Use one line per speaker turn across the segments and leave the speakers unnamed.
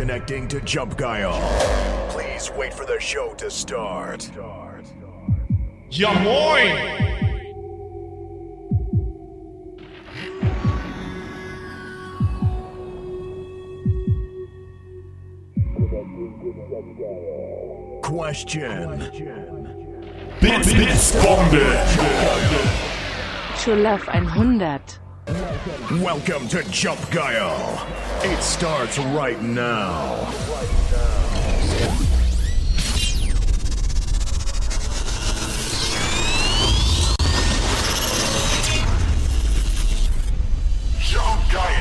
connecting to Jump Guile. Please wait for the show to start.
Ja moin!
Question.
Bits, Bits, Bombe!
Schulaf 100.
Welcome to Jump Guile. It starts right now.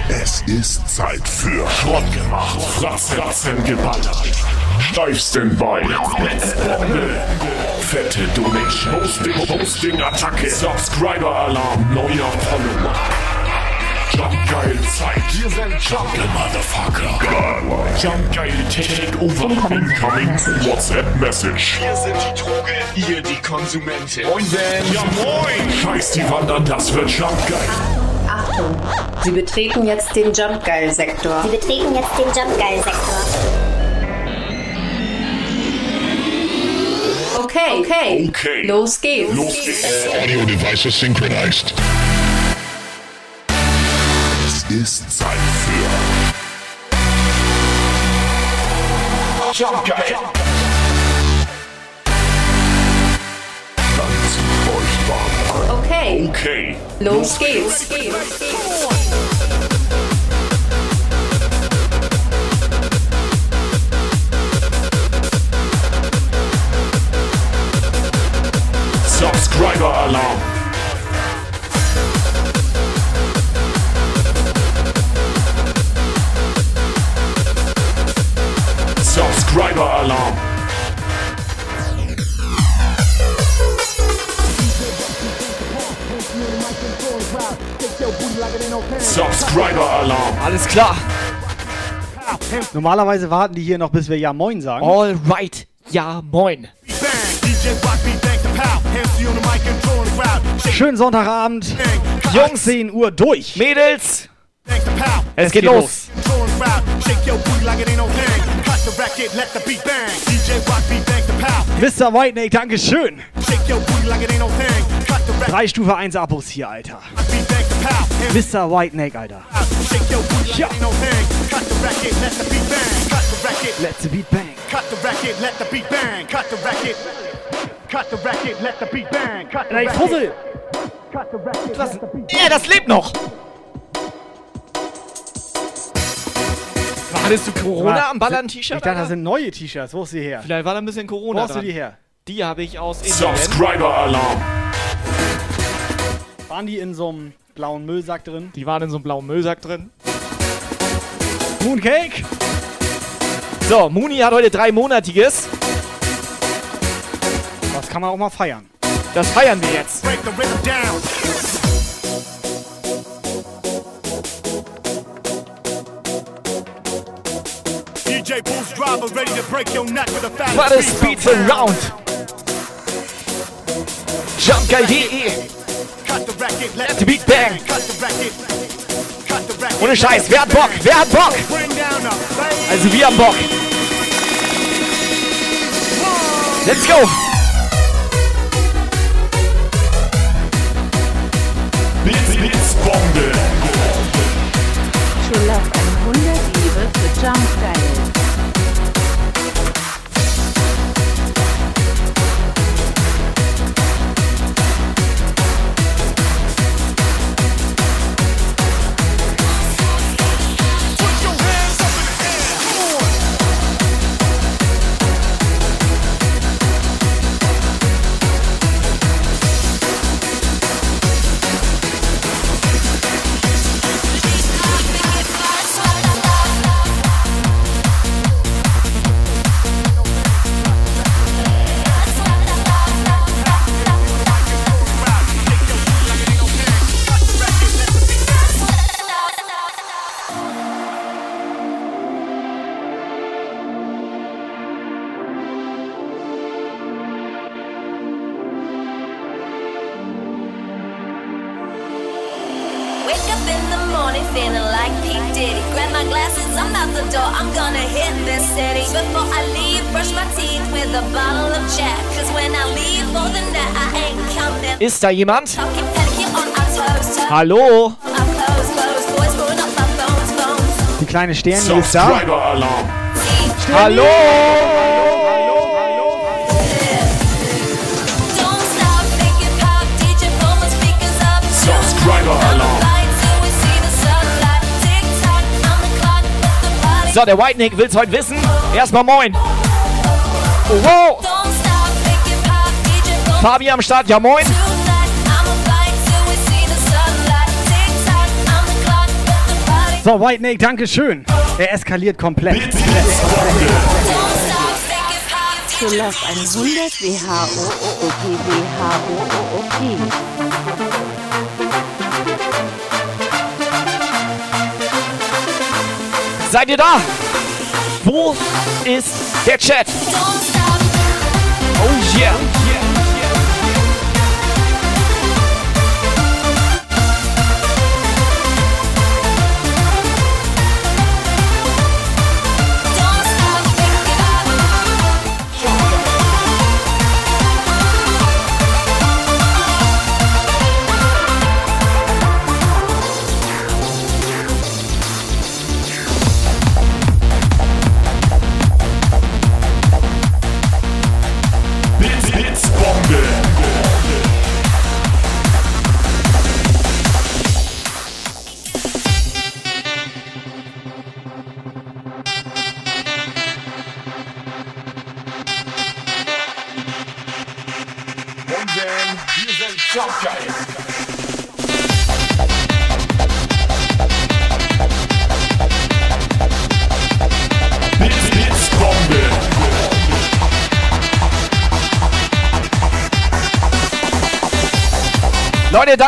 Es ist Zeit für Schrott gemacht, Fratzen geballert. Steifsten bei Bombe. Fette Donation, Hosting, Hosting, Attacke, Subscriber Alarm, neuer Follower. Jump geil Zeit, wir sind Jungle Motherfucker. Jump geil Takeover, incoming WhatsApp Message.
Wir sind die Droge, ihr die Konsumente.
Moin Van, ja moin. Scheiß die Wandern, das wird Jump geil.
Achtung, Sie betreten jetzt den Jump Geil Sektor.
Sie betreten jetzt den Jump Geil Sektor.
Okay, okay,
Okay.
los geht's.
Los geht's.
Audio devices synchronized.
Ist Zeit für Jump geil. Dann zieht euch warm an.
Okay,
Okay.
los geht's.
Alarm. Subscriber Alarm. Subscriber Alarm.
Alles klar.
Normalerweise warten die hier noch, bis wir Ja Moin sagen.
All right. Ja, moin.
Schönen Sonntagabend.
Jungs.
10 Uhr durch.
Mädels, es geht
geht
los.
Mr. Whitenake, Dankeschön. Drei Stufe 1 Abos hier, Alter. Mr. Whitenake, Alter. Ja. Let the beat bang.
Cut the record, let the beat bang. Cut the record. Cut the record, let the beat bang. Cut the
Ey,
record.
Fussel.
Cut the record,
Was?
let the beat
Ja, das lebt noch. Hattest du Corona am Ballern-T-Shirt?
Ich dachte, das
Alter?
sind neue T-Shirts. Wo ist die her?
Vielleicht war da ein bisschen
Wo
Corona
hast du die her?
Die habe ich aus Indien.
Subscriber Alarm.
Waren die in so einem blauen Müllsack drin?
Die waren in so einem blauen Müllsack drin.
Mooncake?
So, Muni hat heute dreimonatiges.
Das kann man auch mal feiern.
Das feiern wir jetzt.
break the rhythm down. DJ Boost driver ready to break your neck with a fat
What is Beats Around? Jumpgeil.de
Cut the record, let
The Beat Bang.
Cut the record. Cut the record.
Ohne Scheiß, wer hat Bock? Wer hat Bock? Also wir haben Bock. Let's go.
Bits, Bits, Bombe.
Schulaf 100 Liebe für Jump
the
sunlight. Tick tock on the clock, let the party.
So, der White Nick will's heute wissen. Erstmal moin. Oh, wow. Fabi am Start, ja moin.
So, White Snake, danke schön. Er eskaliert komplett.
Zu Love 100 WHOOOP WHOOOP.
Seid ihr da? Wo ist der Chat? Oh yeah.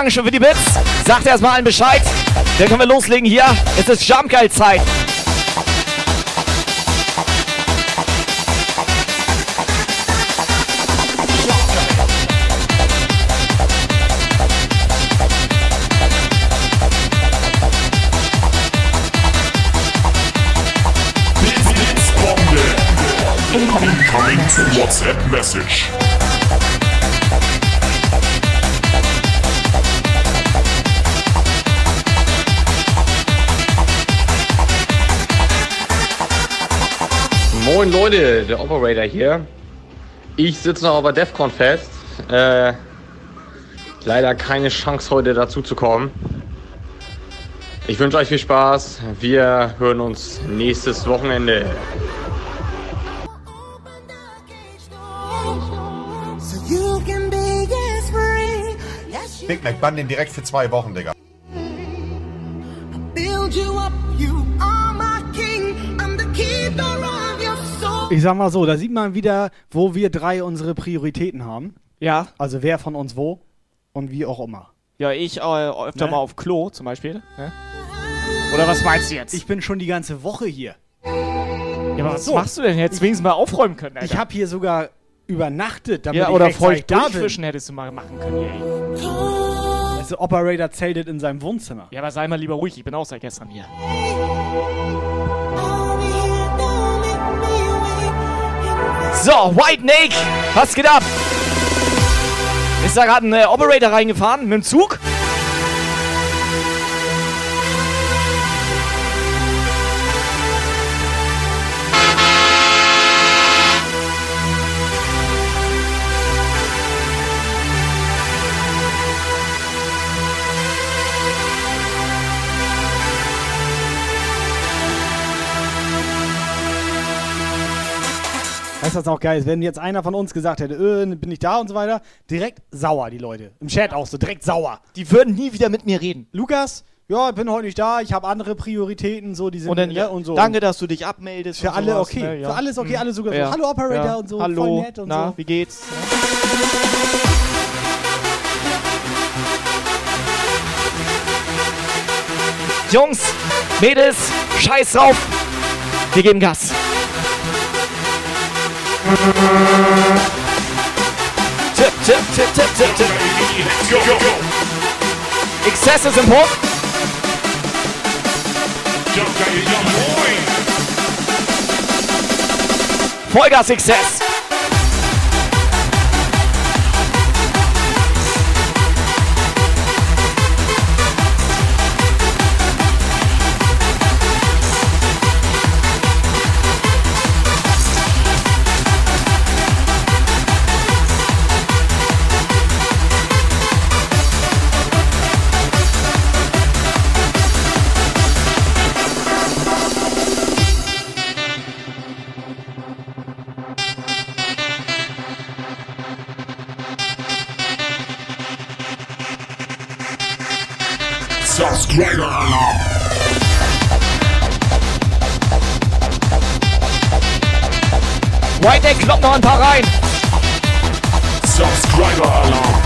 Leute, danke schön für die Bits. Sagt erstmal allen Bescheid. Dann können wir loslegen hier. Es ist Jumpgeil-Zeit.
WhatsApp Message.
Moin Leute, der Operator hier. Ich sitze noch auf der Defcon fest. Äh, leider keine Chance heute dazu zu kommen. Ich wünsche euch viel Spaß. Wir hören uns nächstes Wochenende.
Big Mac, bann den direkt für zwei Wochen, Digga.
Ich sag mal so, da sieht man wieder, wo wir drei unsere Prioritäten haben.
Ja.
Also wer von uns wo und wie auch immer.
Ja, ich äh, öfter
Ne?
mal auf Klo zum Beispiel. Ne? Oder was meinst du jetzt?
Ich bin schon die ganze Woche hier.
ja, aber was
So.
machst du denn jetzt? Wenigstens mal aufräumen können, Alter.
Ich habe hier sogar übernachtet, damit
ja,
ich
oder
rechtzeitig
feucht
da
durchfischen hättest du mal machen können.
Bin. Also Operator zeltet in seinem Wohnzimmer.
Ja, aber sei mal lieber ruhig. Ich bin auch seit gestern hier. So, White Snake, was geht ab? Ist da gerade ein äh, Operator reingefahren mit dem Zug?
Weißt du, was auch geil ist? Wenn jetzt einer von uns gesagt hätte, äh, bin ich da und so weiter, direkt sauer, die Leute. Im Chat auch so, direkt sauer.
Die würden nie wieder mit mir reden.
Lukas, ja, ich bin heute nicht da, ich habe andere Prioritäten, so, die sind,
Und dann,
ne,
ja,
und so.
danke, dass du dich abmeldest.
Für alle
sowas,
okay.
ne, ja.
Für alles okay, alle sogar
Ja.
so, hallo Operator
Ja.
und so,
Hallo,
voll nett und
na,
so.
wie geht's? Jungs, Mädels, scheiß drauf. Wir geben Gas. Tipp, tipp, tipp, tipp, tipp, tipp.
Let's go, go, go.
Exzess ist im Punkt.
Jumpgeil, ja moin.
Vollgas Success.
Subscriber Alarm.
White Neck kloppt noch ein paar rein.
Subscriber Alarm.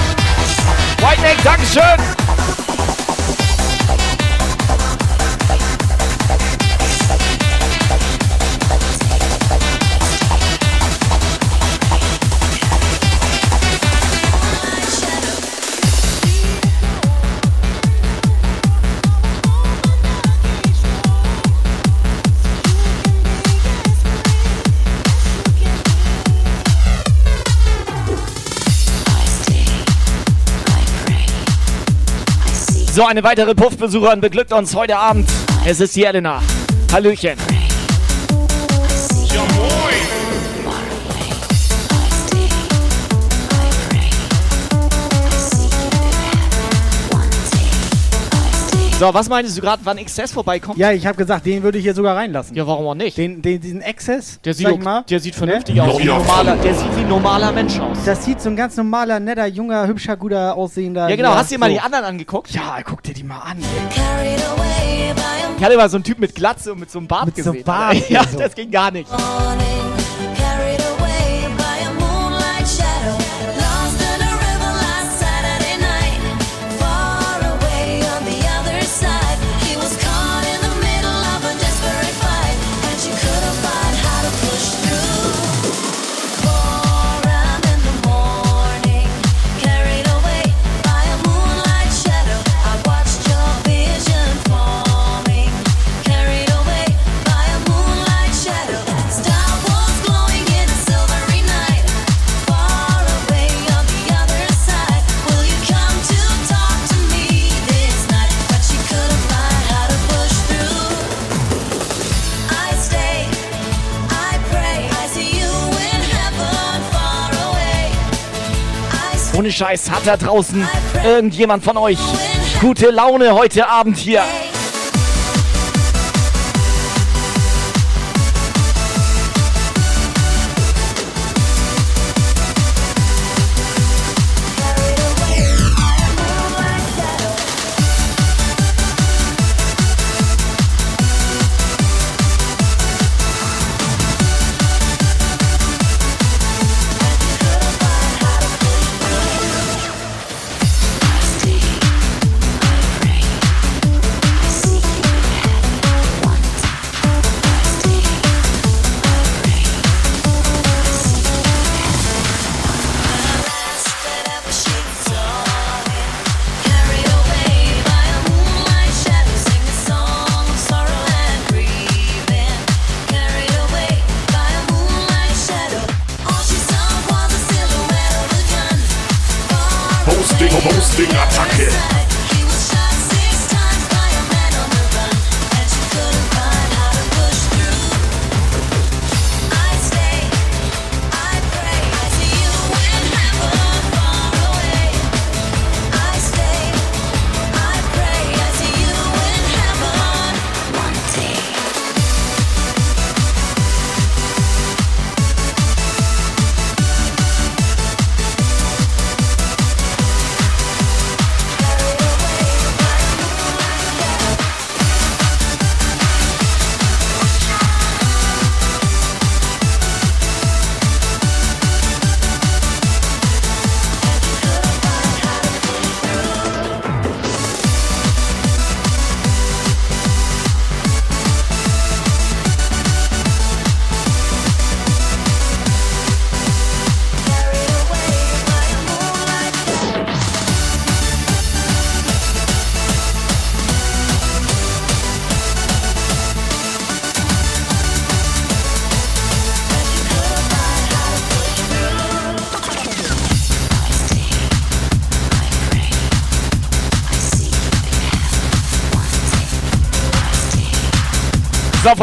White Neck, Dankeschön. So, eine weitere Puffbesucherin beglückt uns heute Abend. Es ist die Elena. Hallöchen. So, was meinst du gerade, wann XS vorbeikommt?
Ja, ich habe gesagt, den würde ich hier sogar reinlassen.
Ja, warum auch nicht?
Den, den, diesen Access,
Der sieht,
mal.
der sieht vernünftig
Ne?
aus.
Neuer
normaler, der sieht wie ein normaler Mensch aus.
Das sieht so ein ganz normaler, netter, junger, hübscher, guter aussehender.
Ja, genau.
hier,
Hast du dir mal
so.
die anderen angeguckt?
Ja, guck dir die mal an.
Ich hatte mal so einen Typ mit Glatze und mit so einem Bart
Mit so
gesehen.
einem
Alter.
Bart
ja,
so.
das ging gar nicht.
morning.
Ohne Scheiß, hat da draußen irgendjemand von euch gute Laune heute Abend hier?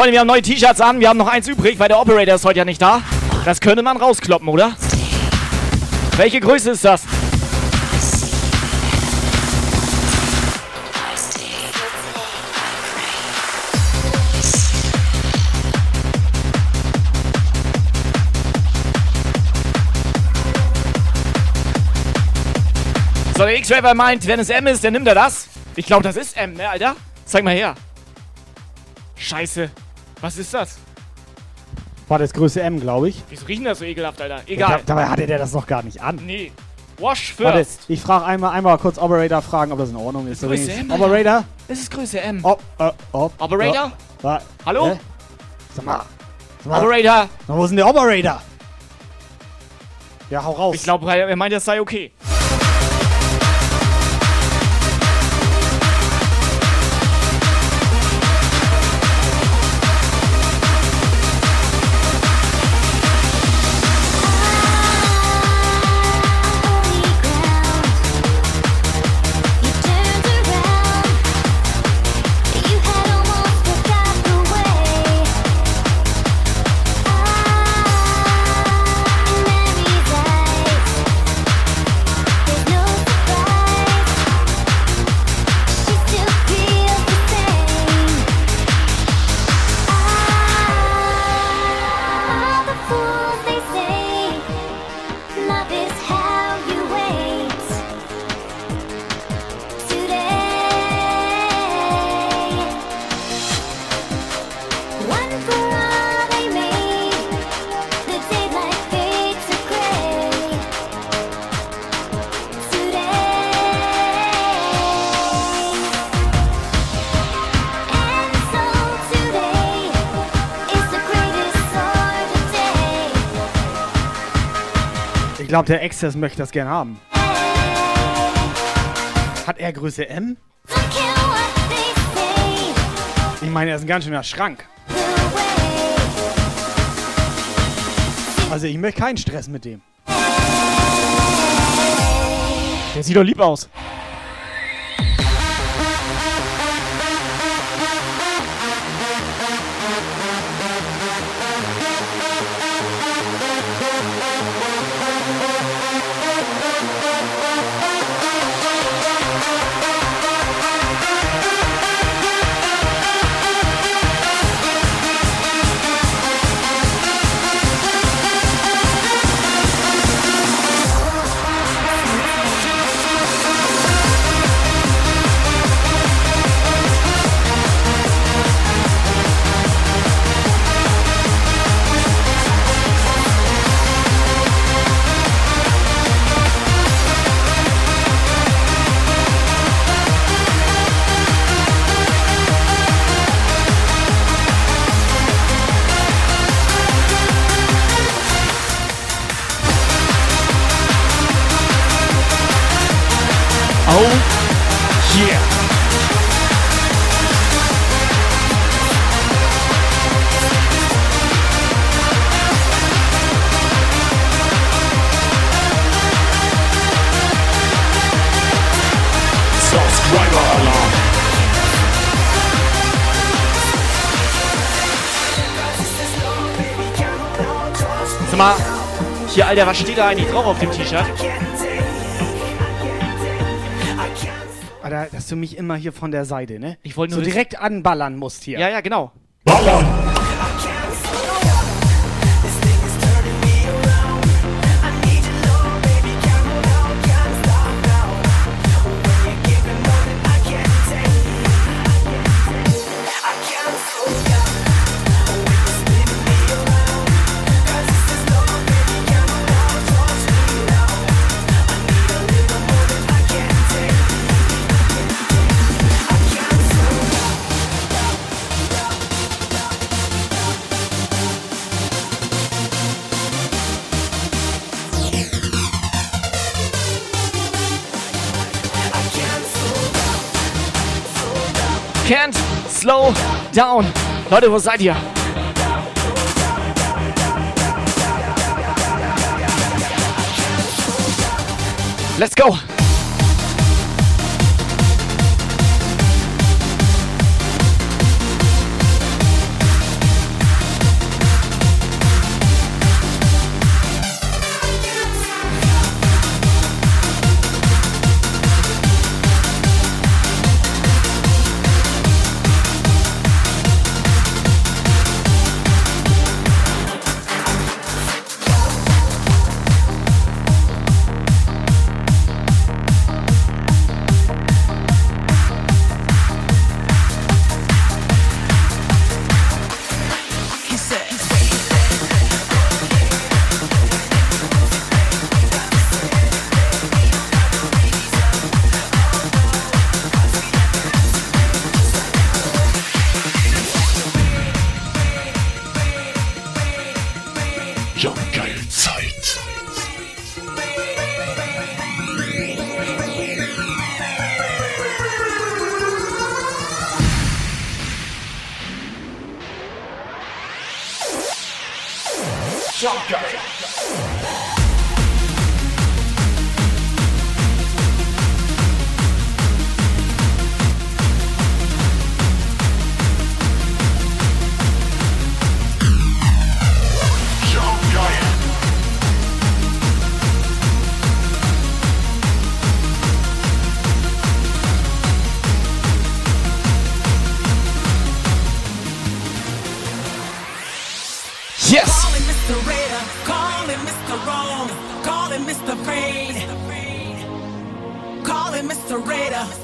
Freunde, wir haben neue T-Shirts an. Wir haben noch eins übrig, weil der Operator ist heute ja nicht da. Das könnte man rauskloppen, oder? Welche Größe ist das? So, der X-Raver meint, wenn es M ist, dann nimmt er das. Ich glaube, das ist M, ne, Alter? Zeig mal her. Scheiße. Was ist das?
War das Größe M, glaube ich.
Wieso riechen das so ekelhaft, Alter?
Ja,
Egal.
da, dabei hatte der das noch gar nicht an.
Nee. Wash
Warte,
first.
ich frage einmal, einmal kurz Operator fragen, ob das in Ordnung ist.
Größe. M, Alter.
Operator?
Es ist Größe M.
Op, äh, op,
Operator?
Ja, wa-
Hallo?
Hä? Sag mal. Sag mal.
Operator?
Na, wo ist denn der Operator? Ja, hau raus.
Ich glaube, er meint, das sei okay.
Glaube, der Access möchte das gern haben. Hat er Größe M? Ich meine, er ist ein ganz schöner Schrank. Also ich möchte keinen Stress mit dem.
Der sieht doch lieb aus. Alter, was steht da eigentlich drauf auf dem T-Shirt?
Alter, dass du mich immer hier von der Seite, ne?
Ich wollte
so
nur wissen-
direkt anballern musst hier.
Ja, ja, genau.
Ballern.
Down. Leute, wo seid ihr? Let's go.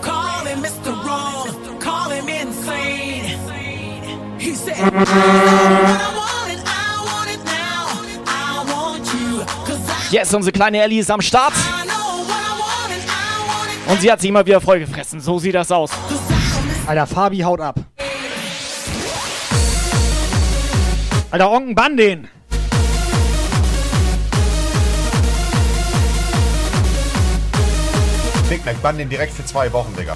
Call him Mr. Wrong, call him insane. He said, I know what I want and I want it now. I want you, 'cause I
Yes, unsere kleine Ellie ist am Start.
know what I want and I want it
Und sie hat sich immer wieder vollgefressen. So sieht das aus.
Alter, Fabi haut ab. Alter, Onken, bann den.
Big Mac, bann den direkt für zwei Wochen, Digga.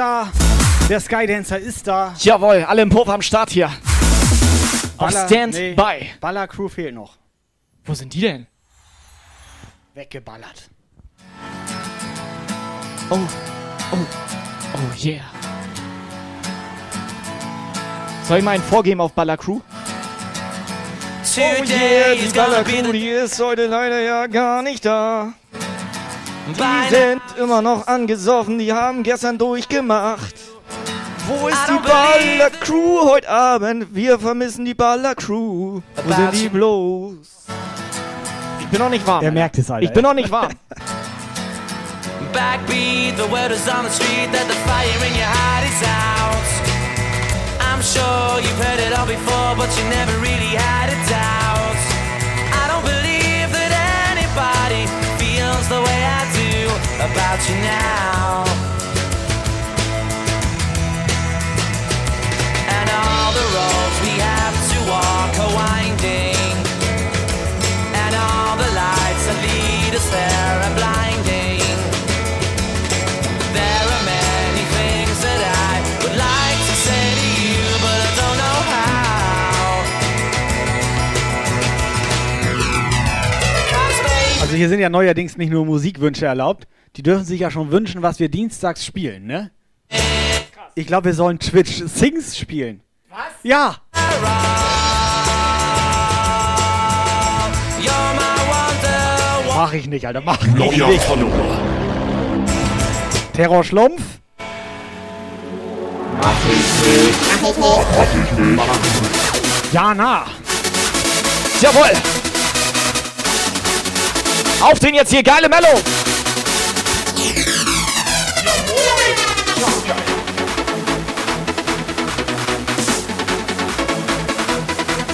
Da. Der Skydancer ist da.
Jawohl, alle im Puff am Start hier. Auf
Baller-
Stand
nee. Baller Crew fehlt noch.
Wo sind die denn?
Weggeballert.
Oh, oh, oh yeah. Soll ich mal ein Vorgeben auf Baller Crew? Oh yeah, die Baller Crew, die ist heute leider ja gar nicht da. Die sind immer noch angesoffen, die haben gestern durchgemacht. Wo ist die Baller Crew heute Abend? Wir vermissen die Baller Crew. Wo sind die bloß? Ich bin noch nicht warm.
Er merkt es, Alter.
Ich bin noch nicht warm.
Backbeat, the word is on the street that the fire in your heart is out. I'm sure you've heard it all before, but you never really had a doubt. I don't believe that anybody feels the way about you now. And all the roads we have to walk are winding. And all the lights that lead us there are blinding. There are many things that I would like to say to you, but I don't know how.
Also hier sind ja neuerdings nicht nur Musikwünsche erlaubt. Die dürfen sich ja schon wünschen, was wir dienstags spielen, ne? Ich glaube, wir sollen Twitch Sings spielen. Was? Ja. Mach ich nicht, Alter. Mach ich
Neuer
nicht.
Follower.
Terror Schlumpf. Jana.
Jawohl. Auf den jetzt hier, geile Mello.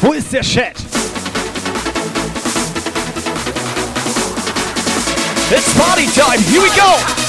Wo ist der Chat?
It's party time. Here we go.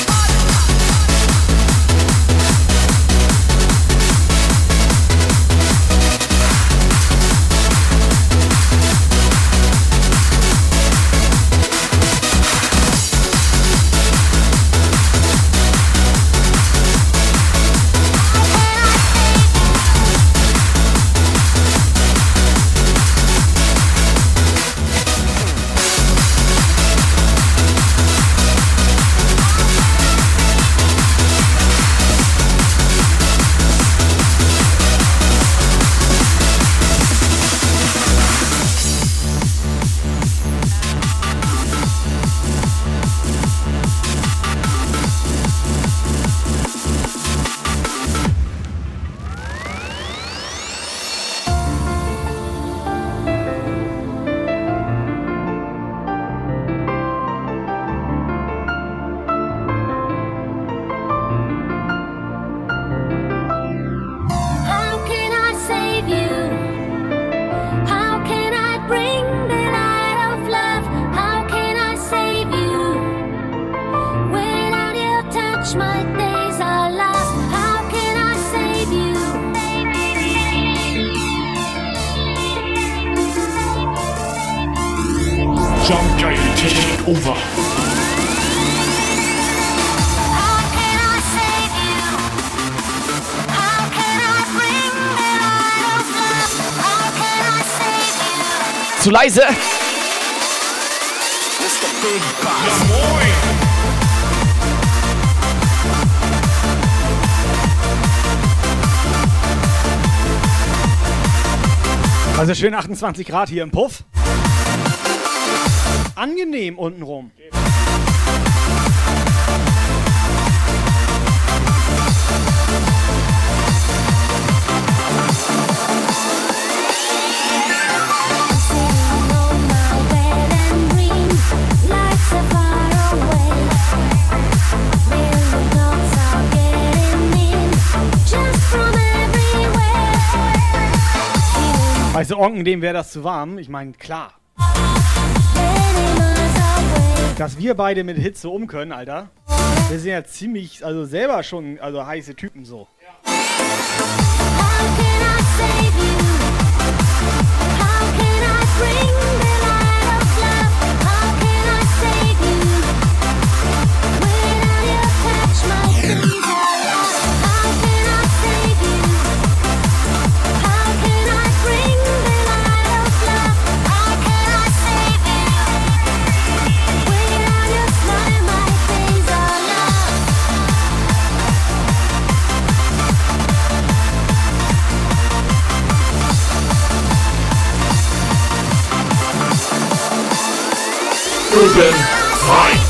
over.
Zu leise.
Also schön 28 Grad hier im Puff angenehm unten rum. du, Onken, dem wäre das zu warm. Ich meine, klar. Dass wir beide mit Hitze um können, Alter. Wir sind ja ziemlich, also selber schon, also heiße Typen so.
Ja. Urban Fight.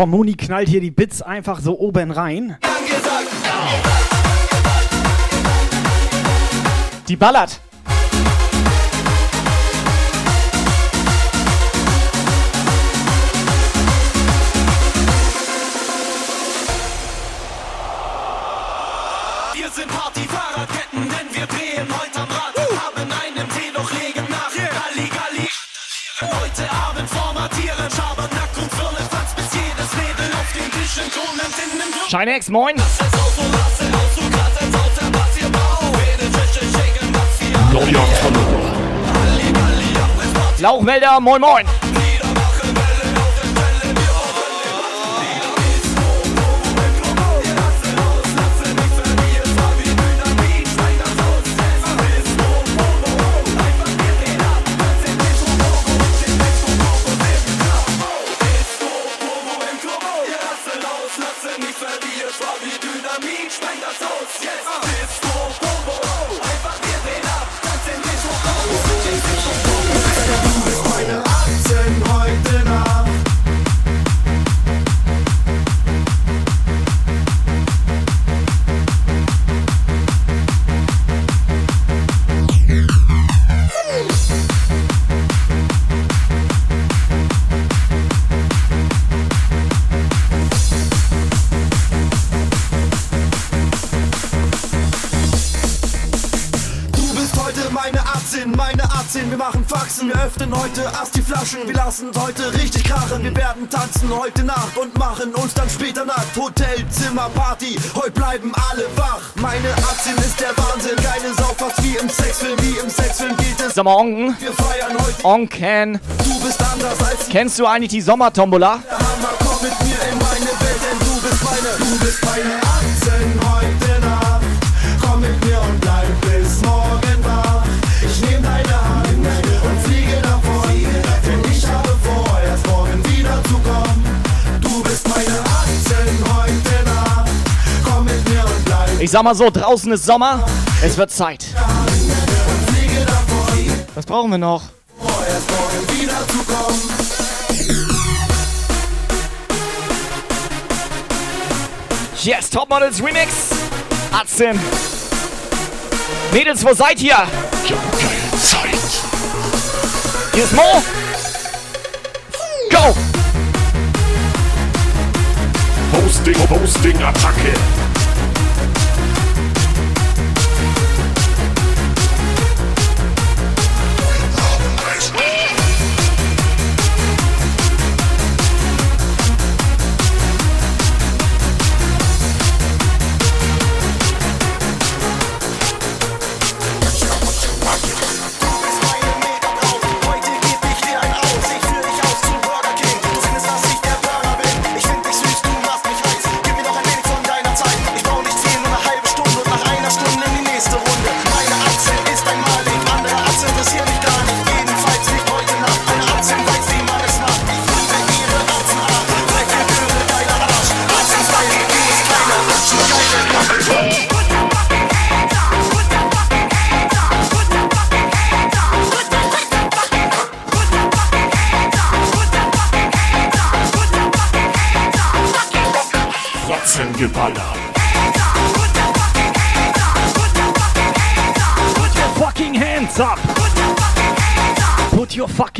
So,
Moni knallt hier die Bits einfach so oben rein.
Die ballert. Scheinex, moin. Lauchmelder, moin, moin.
Heute erst die Flaschen. Wir lassen es heute richtig krachen. Wir werden tanzen heute Nacht und machen uns dann später nackt. Hotelzimmer, Party, heute bleiben alle wach. Meine 18 ist der Wahnsinn. Geile Sau, fast wie im Sexfilm. Wie im Sexfilm geht es.
Sag mal, Onken.
Wir feiern heute.
Onken.
Du bist anders als
Kennst du eigentlich die Sommertombola?
der Ich
sag mal so, draußen ist Sommer. Es wird Zeit. Was brauchen wir noch? Yes, Topmodels Remix. 18. Mädels, wo seid ihr?
Zeit.
Hier ist Mo. Go.
Hosting, Hosting, Attacke.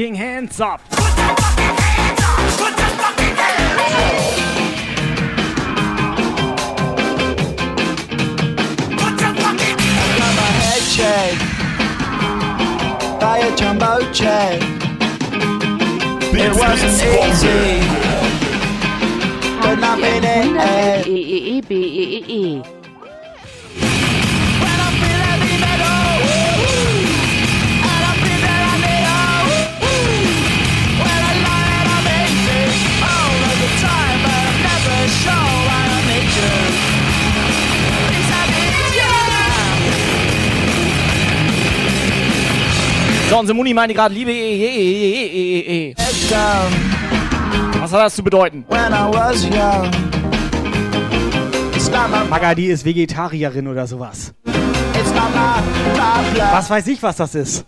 Fucking hands up! Put
your
fucking hands up! Put your fucking hands up!
I got my head check. Buy a jumbo check. It wasn't easy, but not eh. been it.
E, B, E, E, E.
So, unsere Muni meinte gerade, liebe E, E, E, E, E, E, E. Was hat das zu bedeuten?
When I was young, it's not my,
Maga, die ist Vegetarierin oder sowas. Was weiß ich, was das ist?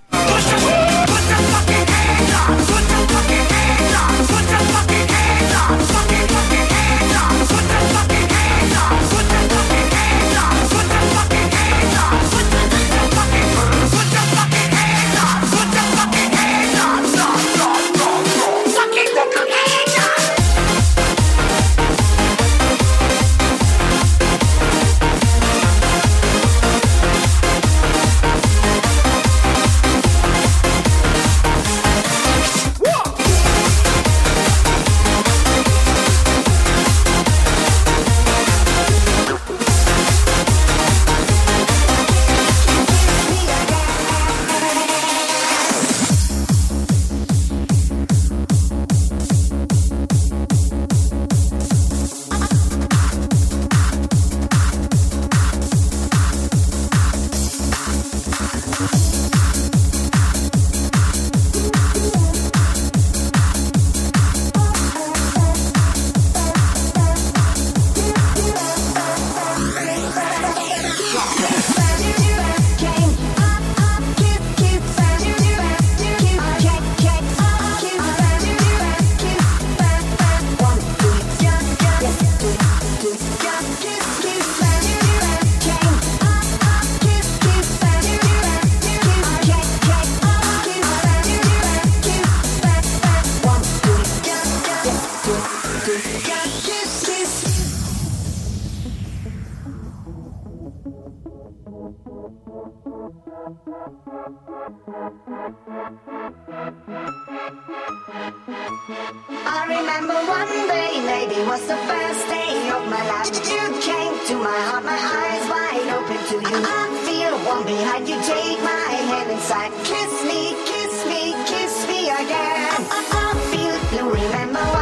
I remember one day, maybe it was the first day of my life. You came to my heart, my eyes wide open to you. I, feel warm behind you, take my hand inside. Kiss me, kiss me, kiss me again. I, I, I feel blue, remember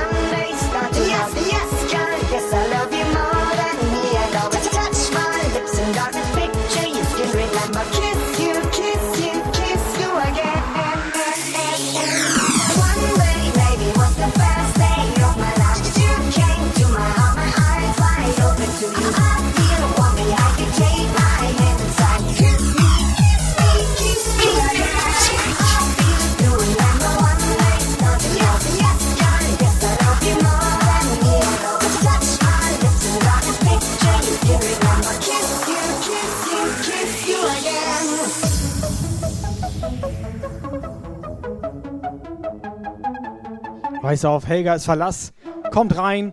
Weiß auf, Helga ist Verlass, kommt rein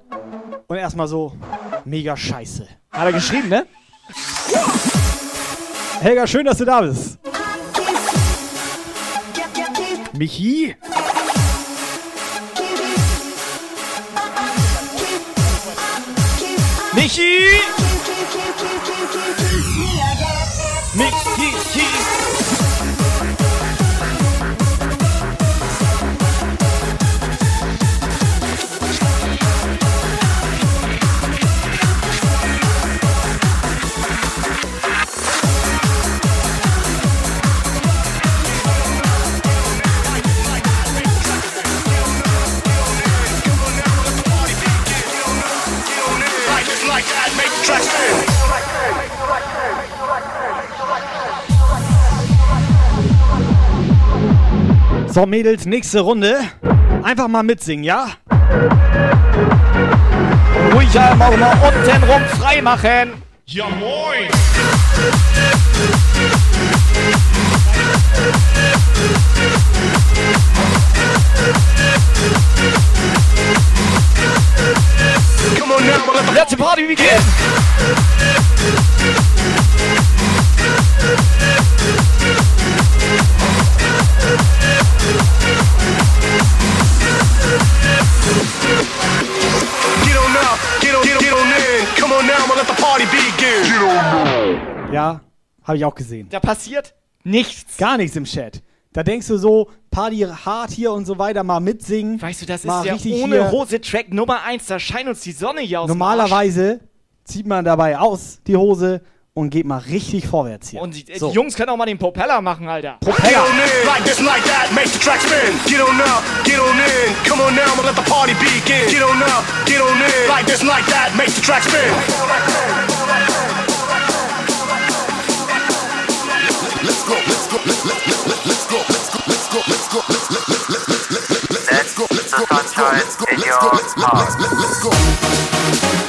und erstmal so, mega scheiße.
Hat er geschrieben, ne?
Helga, schön, dass du da bist. Michi!
Michi!
So, Mädels, nächste Runde. Einfach mal mitsingen, ja?
Ruhig einmal mal unten rum frei machen.
Ja moin!
Come on now, let the
Let the party begin!
Ja, habe ich auch gesehen.
Da passiert nichts.
Gar nichts im Chat. Da denkst du so, Party hart hier und so weiter, mal mitsingen.
Weißt du, das
mal
ist
richtig
ohne. Hose Track Nummer 1. Da scheint uns die Sonne hier aus.
Normalerweise zieht man dabei aus die Hose und geht mal richtig vorwärts hier.
Und die,
so.
die Jungs können auch mal den Propeller machen, Alter.
Get on in, like this, like that, make the track spin. Get on up, get on in. Come on now, let the party begin. Get on up, get on in, like this, like that, make the track spin.
Let's go, let's go, let's let, let, let, let's go, let's go, let's go, let's go, let's let, let, let, let, let, let, let, let's go, let's go, let's go, let's go, let's go, let's let, let's let, let's go. Let's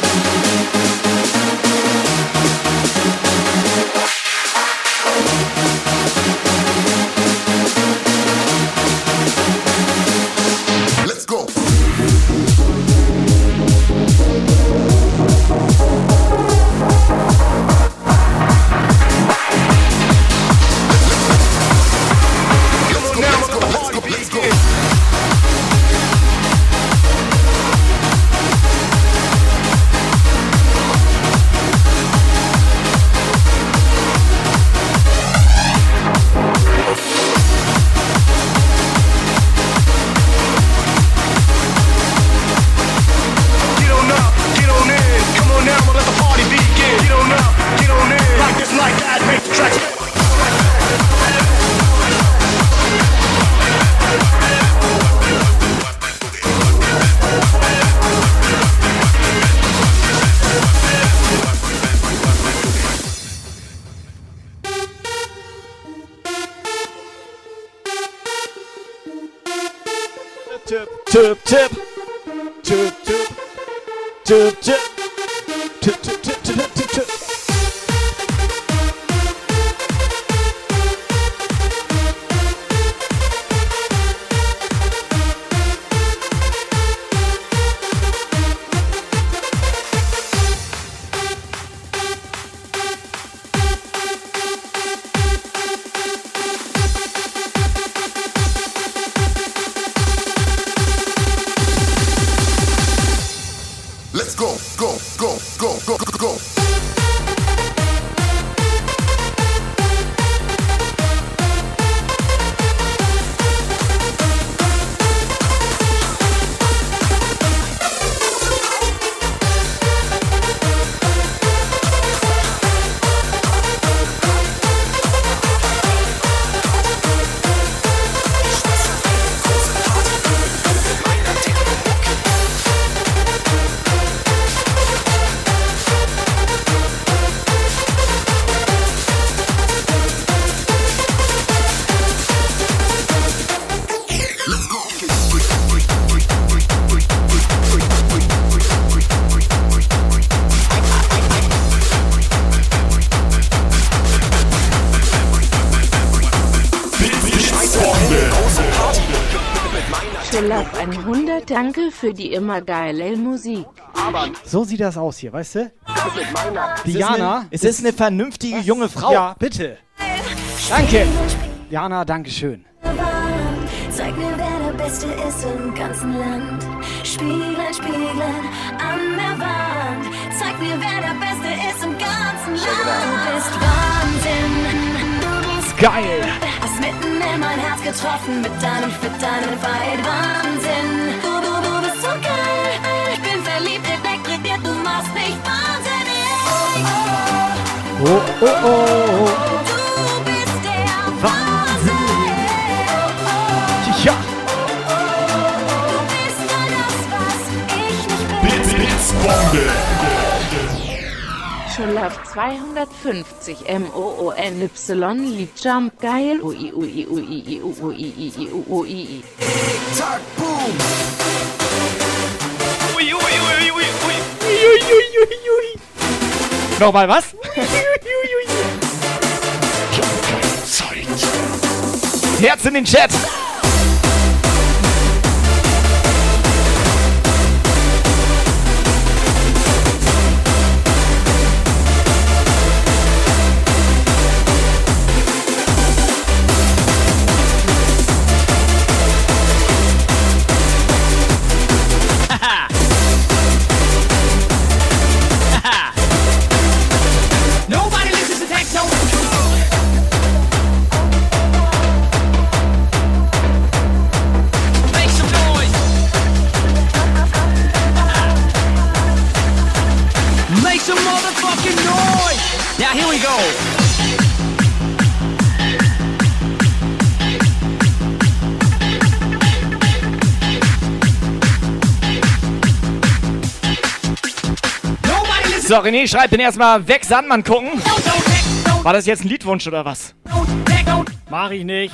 für die immer geile Musik.
So sieht das aus hier, weißt du? Diana.
eine- Ist das eine vernünftige junge Frau?
Ja, bitte. Danke. Diana, danke schön.
Zeig mir, wer der Beste ist im ganzen Land. Spieglein, Spieglein an der Wand. Zeig mir, wer der Beste ist im ganzen Land. Du bist Wahnsinn. Du bist
Geil.
Hast mitten in mein Herz getroffen mit deinem, mit deinem Fight. Wahnsinn. Oh,
Oh, oh, oh, oh.
Du bist der
Wahnsinn. Ja.
Blitzbombe.
Schon Love 250 M-O-O-N-Y Lied Jump geil. Ui, ui, ui, ui, ui, ui, ui, ui, ui, ui.
Zack, boom.
Ui, ui, ui, ui, ui, ui. Ui, ui, ui, ui. Nochmal was? Herz in den Chat.
Some motherfucking noise. Now here we go.
So, René schreibt den erstmal weg Sandmann gucken. War das jetzt ein Liedwunsch oder was?
Mach ich nicht.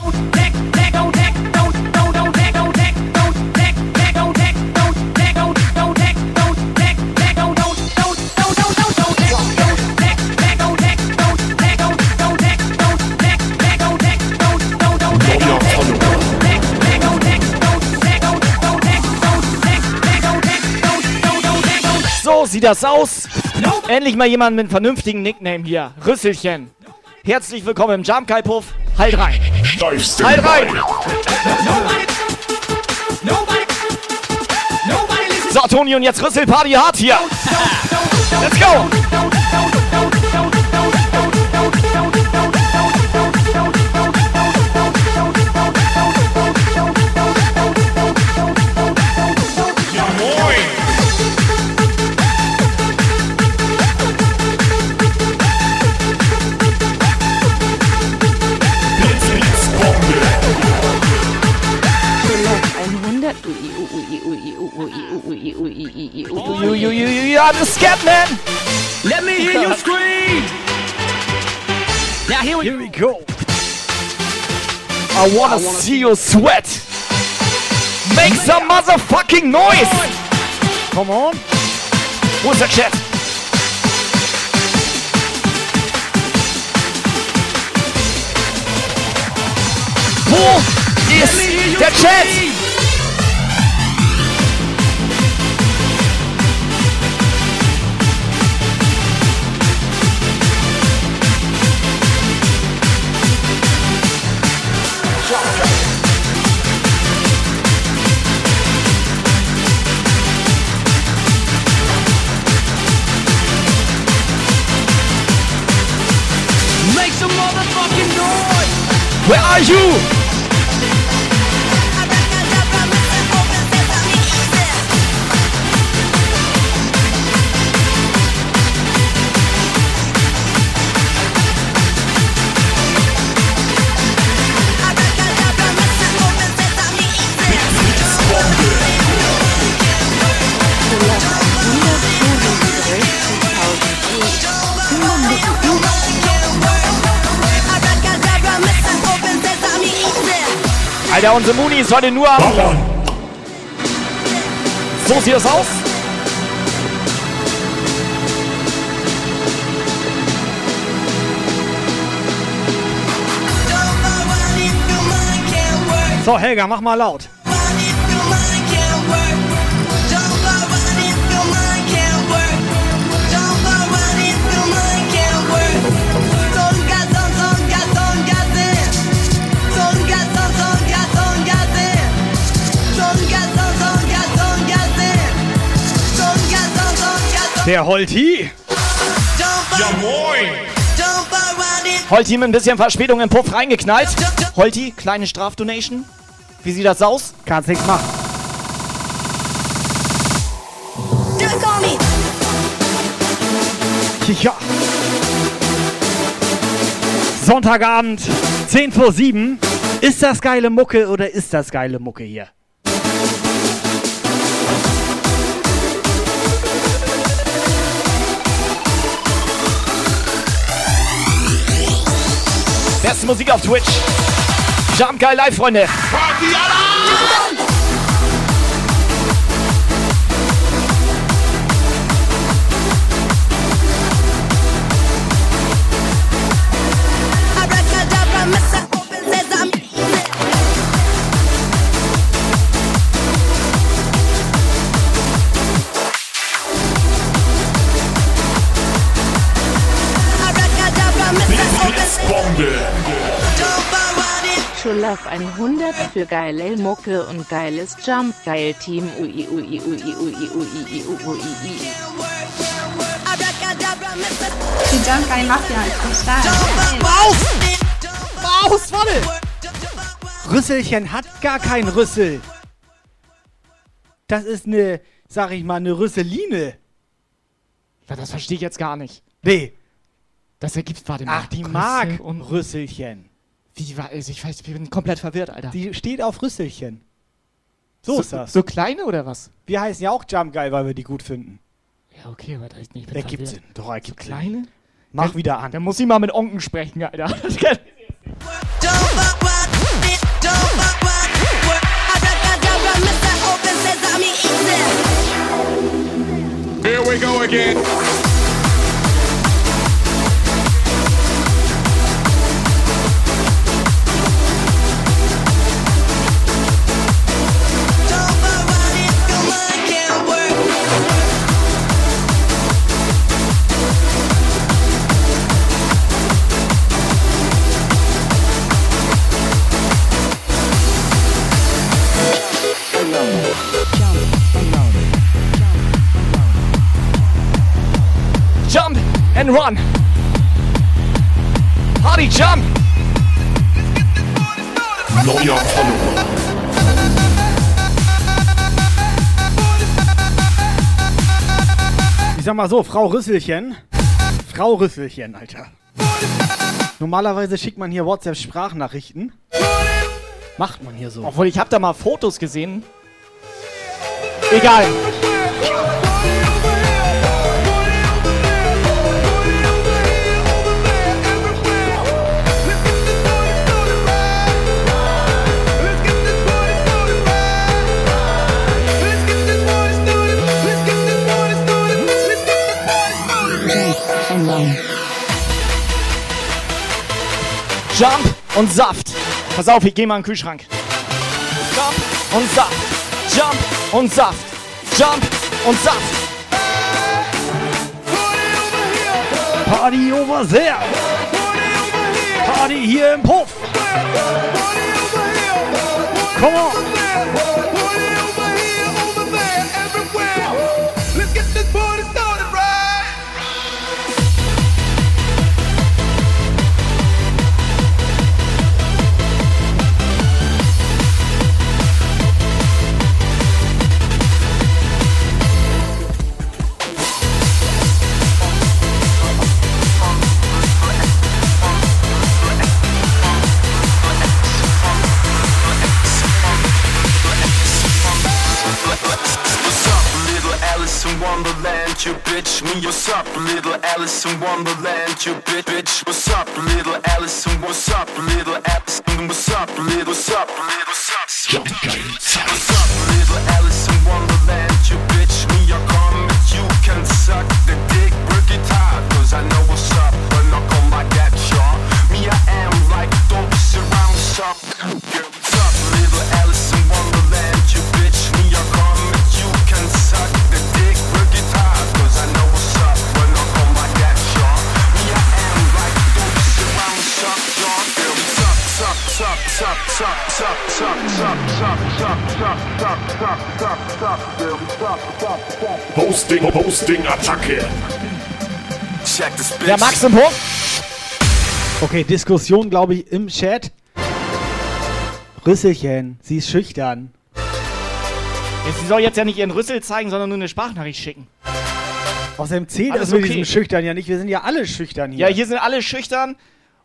Sieht das aus. Endlich mal jemand mit einem vernünftigen Nickname hier. Rüsselchen. Herzlich willkommen im Jump Kai Puff. Halt rein. Halt rein. So, Toni, und jetzt Rüsselparty hart hier. Let's go.
Ui,
I'm the Scatman.
Let me hear you scream. Now here we,
Here we go.
I wanna see you sweat. Make some motherfucking noise.
Come on.
Wo ist der Chat? Wo ist der Chat? Where are you? Alter, unsere Muni ist heute nur am... So sieht das aus.
So, Helga, mach mal laut.
Der Holti.
Ja moin!
Holti mit ein bisschen Verspätung im Puff reingeknallt. Holti, kleine Strafdonation. Wie sieht das aus?
Kannst nichts machen. Ja. Sonntagabend, 10 vor 7. Ist das geile Mucke oder ist das geile Mucke hier?
Beste Musik auf Twitch. Jump Guy Live, Freunde.
Party alle!
Schulaf 100 für geile Mucke und geiles Jump Geil Team. Ui, ui, ui, ui, ui, ui, ui, ui, ui, ui.
Die Jump Guy Mafia ist am Start.
Maus, warte! Rüsselchen hat gar kein Rüssel. Das ist eine, sag ich mal, eine Rüsseline.
Ja, das verstehe ich jetzt gar nicht.
Nee.
Das ergibt, warte mal.
Ach, die
Rüssel
mag
und
Rüsselchen.
Wie war es? Ich weiß, ich bin komplett verwirrt, Alter.
Die steht auf Rüsselchen. So, ist das.
So kleine oder was?
Wir heißen ja auch Jump Guy, weil wir die gut finden.
Ja, okay, aber da ist nicht.
Ergibt Sinn. Doch, ergibt Sinn.
Kleine?
Mach
Dann-
wieder an.
Dann muss ich mal mit Onken sprechen, Alter. Das kann-.
Here we go again!
And run. Party jump.
Neuer Follower.
Ich sag mal so, Frau Rüsselchen. Frau Rüsselchen, Alter. Normalerweise schickt man hier WhatsApp-Sprachnachrichten. Macht man hier so.
Obwohl, ich habe da mal Fotos gesehen. Egal. Jump und Saft. Pass auf, ich geh mal in den Kühlschrank. Jump und Saft. Jump und Saft. Jump und Saft.
Party over there. Party hier im Puff. Come on.
Wonderland, you bitch? Me, what's up, little Alice in Wonderland, you bitch? bitch? What's up, little Alice? What's up, little Alice? What's up, little? What's up, little? What's up? What's up,
Hosting, Hosting, Attacke.
Check this bitch.
Der Max im Punkt.
Okay, Diskussion, glaube ich, im Chat. Rüsselchen, sie ist schüchtern.
Sie soll jetzt ja nicht ihren Rüssel zeigen, sondern nur eine Sprachnachricht schicken.
Außerdem zählt
Alles
das mit
okay.
diesem Schüchtern ja nicht. Wir sind ja alle schüchtern hier.
Ja, hier sind alle schüchtern.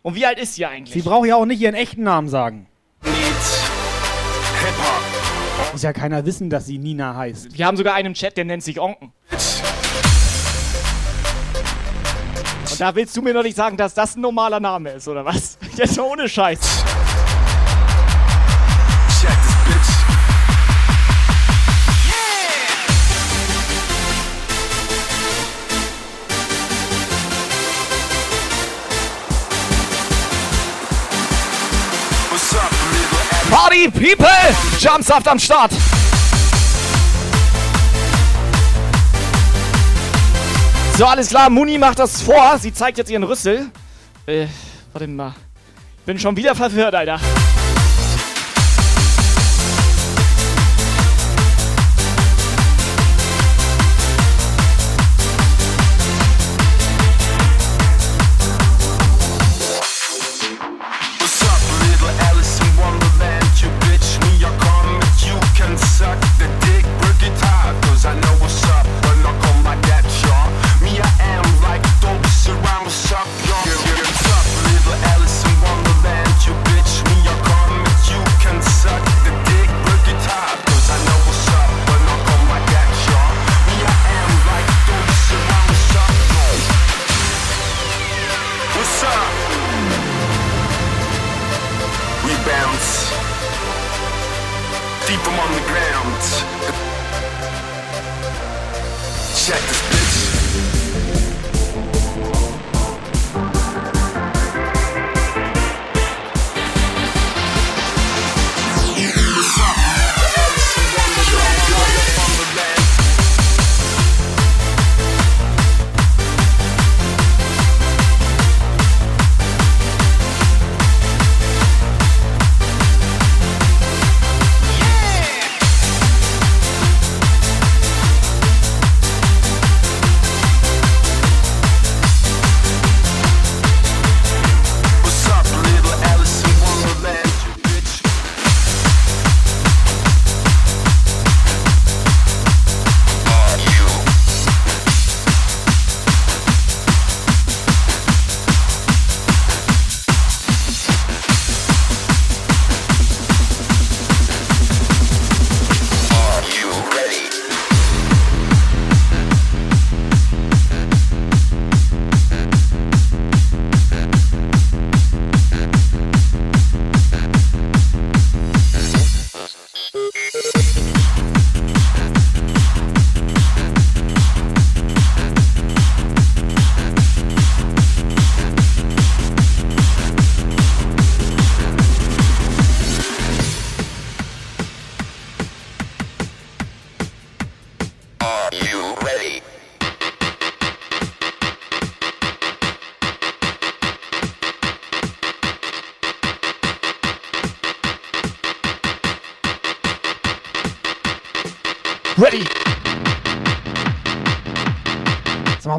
Und wie alt ist sie eigentlich?
Sie braucht ja auch nicht ihren echten Namen sagen. Muss ja keiner wissen, dass sie Nina heißt.
Wir haben sogar einen im Chat, der nennt sich Onken. Und da willst du mir noch nicht sagen, dass das ein normaler Name ist, oder was? Jetzt mal ohne Scheiß. Party People! Jumpsaft am Start! So, alles klar, Muni macht das vor. Sie zeigt jetzt ihren Rüssel. Äh, warte mal. Bin schon wieder verwirrt, Alter.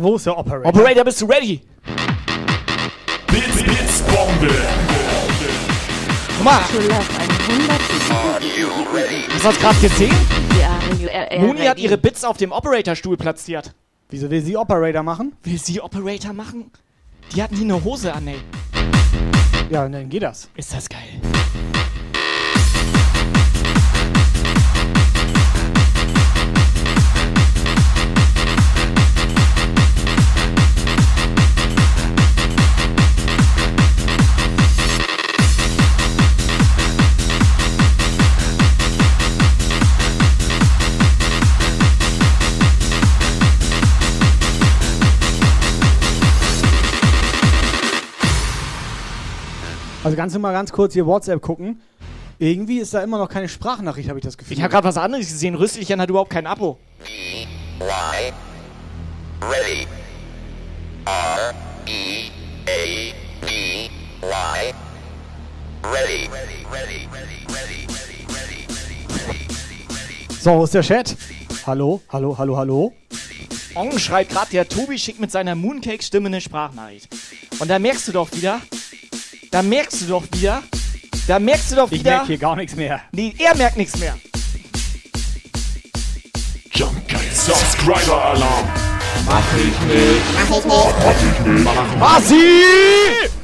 Wo ist der Operator?
Operator, bist du ready?
Blitz, Blitz, Bombe.
Guck mal, hast du das gerade gesehen?
Ja,
Muni hat ihre Bits auf dem Operator-Stuhl platziert.
Wieso will sie Operator machen?
Will sie Operator machen? Die hat nie eine Hose an, ey.
Ja, dann geht das.
Ist das
Also ganz mal ganz kurz hier WhatsApp gucken. Irgendwie ist da immer noch keine Sprachnachricht, habe ich das Gefühl.
Ich habe gerade was anderes gesehen. Rüsselchen hat überhaupt kein Abo.
Y. Ready. R. E. A. B. Y.
Ready.
So, wo ist der Chat? Hallo, hallo, hallo, hallo.
Ong schreibt gerade, der Tobi schickt mit seiner Mooncake-Stimme eine Sprachnachricht. Und da merkst du doch wieder, da merkst du doch wieder, da merkst du doch
Ich
wieder.
merke hier gar nichts mehr.
Nee, er merkt nichts mehr.
Subscriber Alarm. Mach ich nicht.
Mach ich nicht.
Mach ich nicht. Mach
Basi!
Wow.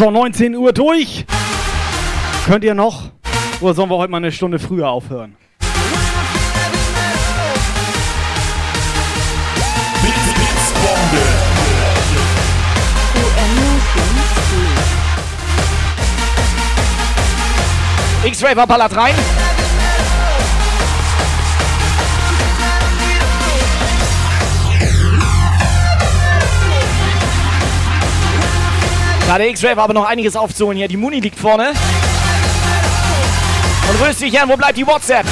So, 19 Uhr durch. Könnt ihr noch? Oder sollen wir heute mal eine Stunde früher aufhören?
X-Raver ballert rein. Da der X-Raver aber noch einiges aufzuholen hier. Die Muni liegt vorne. Und rüst dich an, wo bleibt die WhatsApp?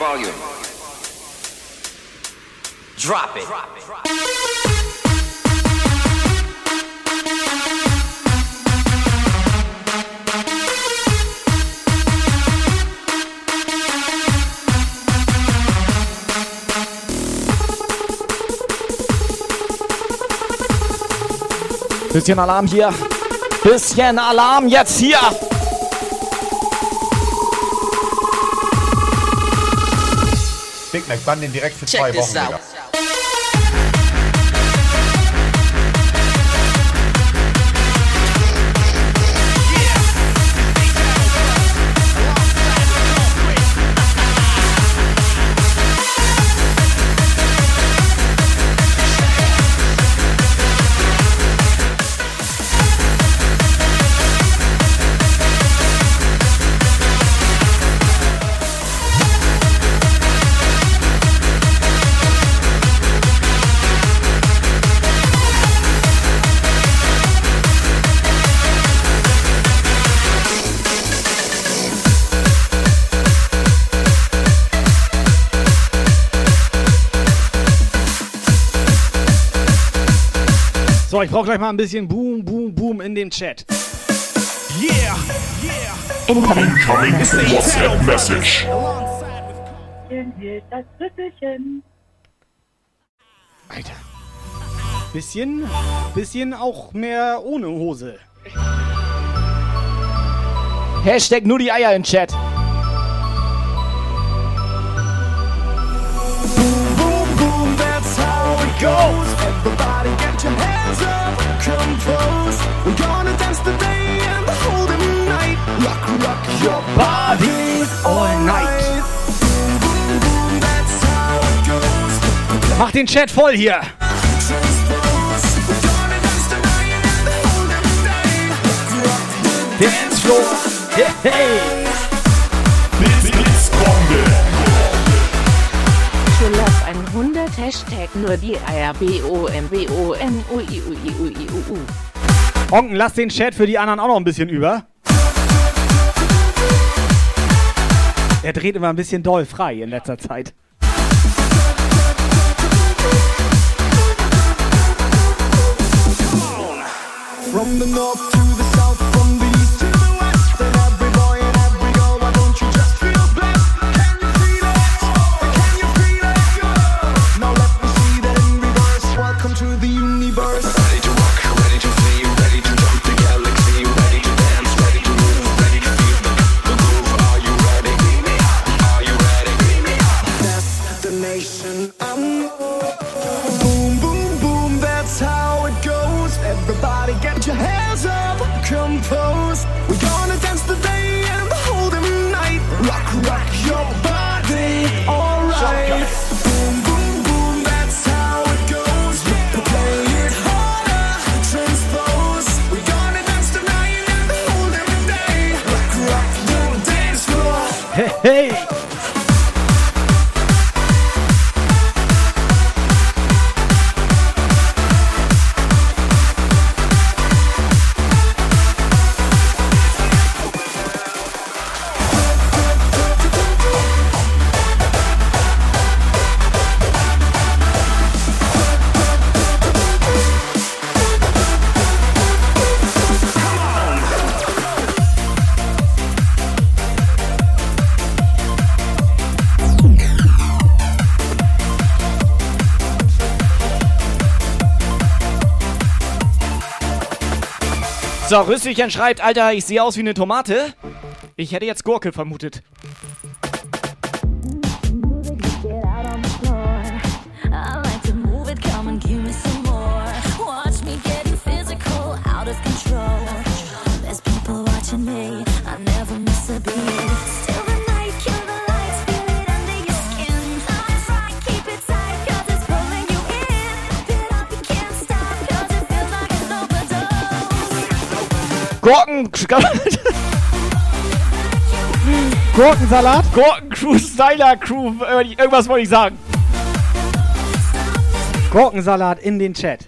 At high volume.
Drop it.
Bisschen Alarm hier. Bisschen Alarm jetzt hier.
Big Mac, bann den direkt für
Check
zwei
this
Wochen
out.
So, ich brauche gleich mal ein bisschen Boom, Boom, Boom in den Chat.
Yeah,
Incoming.
Incoming WhatsApp Message.
Das.
Alter. Bisschen, bisschen auch mehr ohne Hose.
Hashtag nur die Eier im Chat.
Boom, boom, that's how it goes. Everybody get your hands up, compose. We're gonna dance the day and the whole night. Rock, rock your body all night. Boom, boom, boom, that's how it goes.
Mach den Chat voll hier.
Transpose. We're gonna
Hashtag nur die Eier B O M B O M U I U I U I U U.
Onken, lass den Chat für die anderen auch noch ein bisschen über. Er dreht immer ein bisschen doll frei in letzter Zeit.
From the north
So, Rüsselchen schreibt, Alter, ich sehe aus wie eine Tomate. Ich hätte jetzt Gurke vermutet. Gurken.
Gurkensalat?
Gurkencrew, Styler Crew, äh, irgendwas wollte ich sagen.
Gurkensalat in den Chat.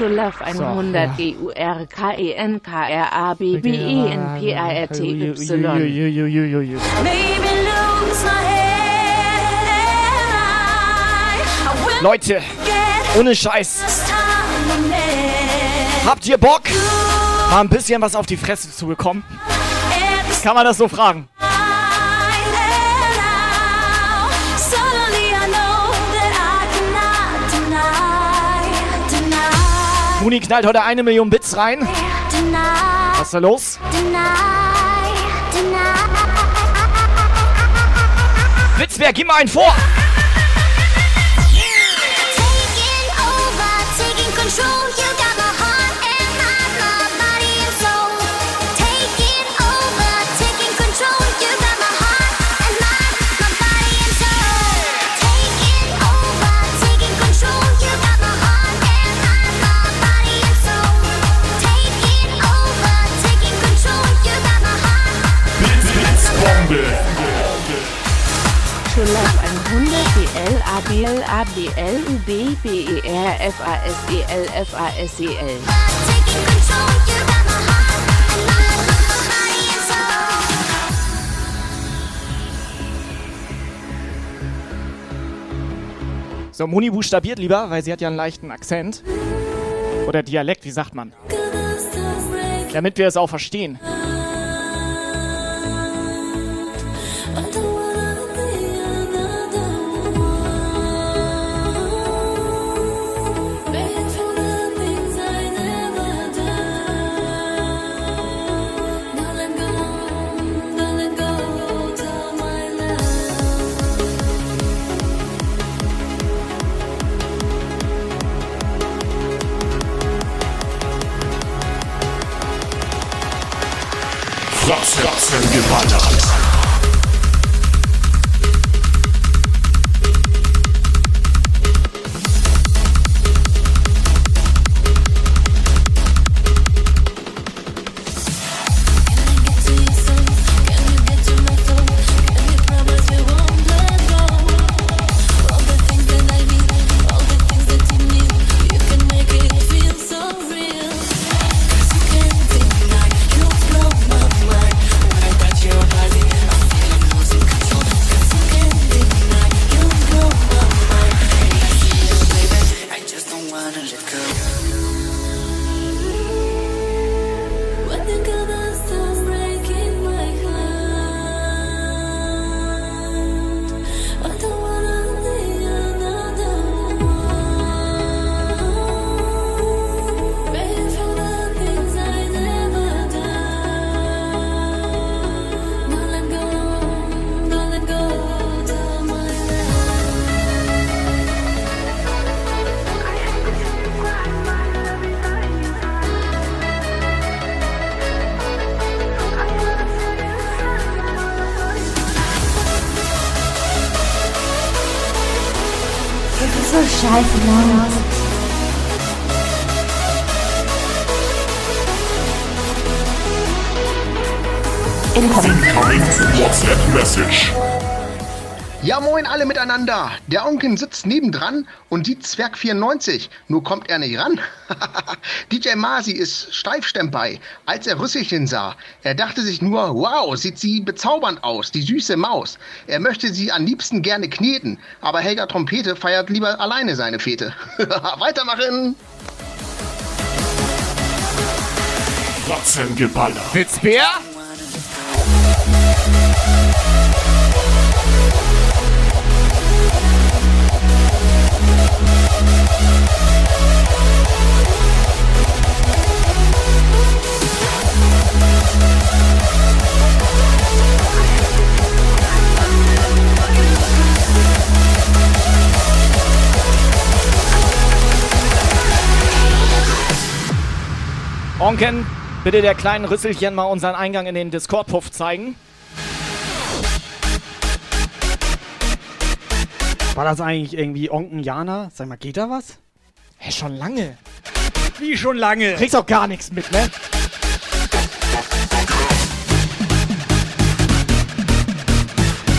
Schulaf 100
So,
G U R K E N K R A B B E N P A R T Y.
Maybe lose my head. I will
Leute, ohne Scheiß. Habt ihr Bock, mal ein bisschen was auf die Fresse zu bekommen? Kann man das so fragen? Muni knallt heute eine Million Bits rein. Was ist da los? Witzberg, gib mal einen vor!
Mind, my body and soul.
So, Muni buchstabiert lieber, weil sie hat ja einen leichten Akzent. Oder Dialekt, wie sagt man? Damit wir es auch verstehen.
Seven Nevada. Miteinander. Der Onkel sitzt nebendran und sieht Zwerg 94. Nur kommt er nicht ran. DJ Masi ist steifstemmt bei, als er Rüsselchen sah. Er dachte sich nur, wow, sieht sie bezaubernd aus, die süße Maus. Er möchte sie am liebsten gerne kneten, aber Helga Trompete feiert lieber alleine seine Fete. Weitermachen!
Fratzen geballert.
Witzbär?
Onken, bitte der kleinen Rüsselchen mal unseren Eingang in den Discord-Puff zeigen.
War das eigentlich irgendwie Onken Jana? Sag mal, geht da was?
Hä, schon lange.
Wie schon lange?
Kriegst auch gar nichts mit, ne?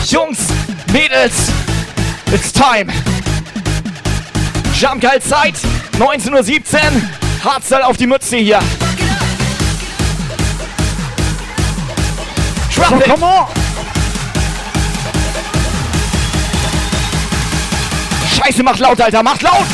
Jungs, Mädels, it's time. Jump Zeit, 19.17 Uhr. Hardstyle auf die Mütze hier.
Come on.
Scheiße, macht laut, Alter, macht laut!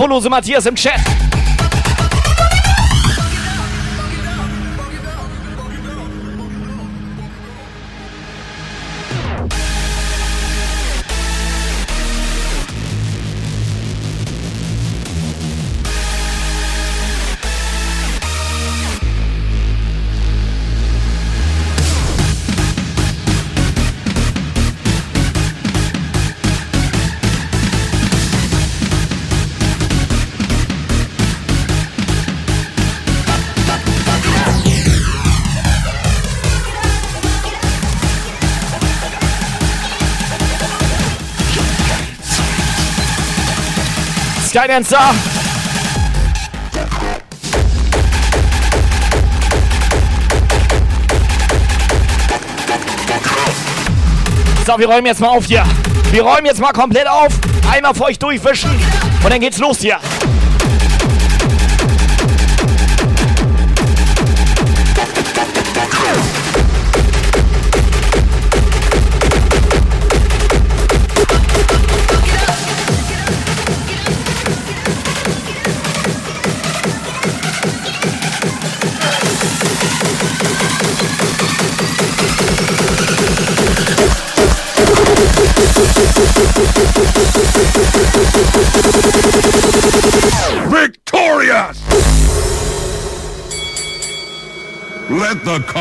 Der abolose Matthias im Chat. Skydancer! So, wir räumen jetzt mal auf hier. Wir räumen jetzt mal komplett auf. Einmal feucht durchwischen. Und dann geht's los hier.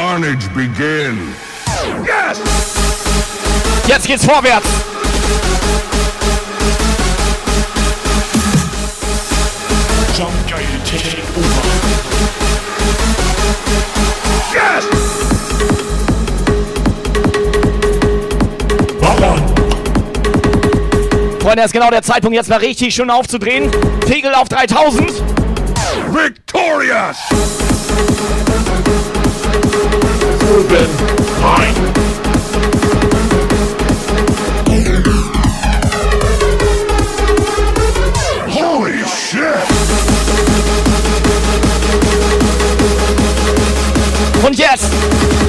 Carnage begin. Yes!
Jetzt geht's vorwärts.
Jump Geil Take Over.
Yes!
Ballern.
Freunde, ist genau der Zeitpunkt, jetzt mal richtig schön aufzudrehen. Pegel auf 3000.
Victorious!
Urban. Rein.
Holy shit!
Und jetzt.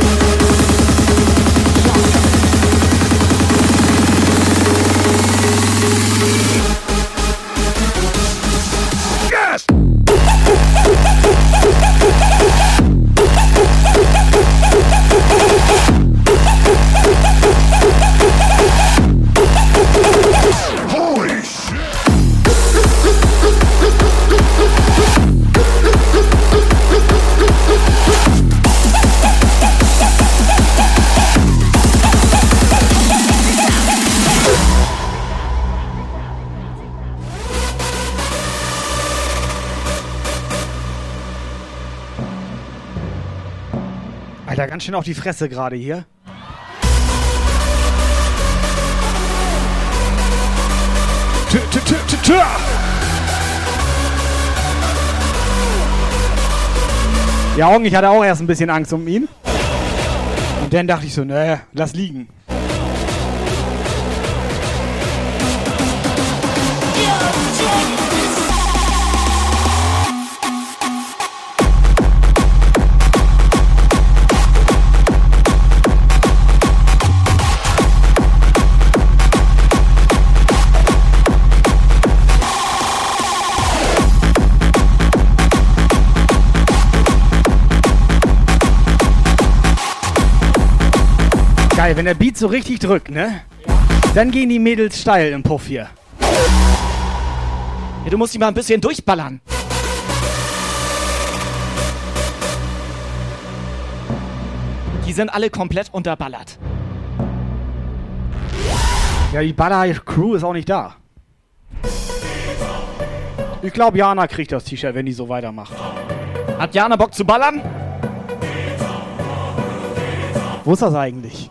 Ganz schön auf die Fresse gerade hier. Tü, tü, tü, tü, tü. Ja, Augen, ich hatte auch erst ein bisschen Angst um ihn. Und dann dachte ich so, nee, lass liegen. Geil, wenn der Beat so richtig drückt, ne? Dann gehen die Mädels steil im Puff hier.
Ja, du musst die mal ein bisschen durchballern. Die sind alle komplett unterballert.
Ja, die Baller-Crew ist auch nicht da. Ich glaube, Jana kriegt das T-Shirt, wenn die so weitermacht.
Hat Jana Bock zu ballern?
Wo ist das eigentlich?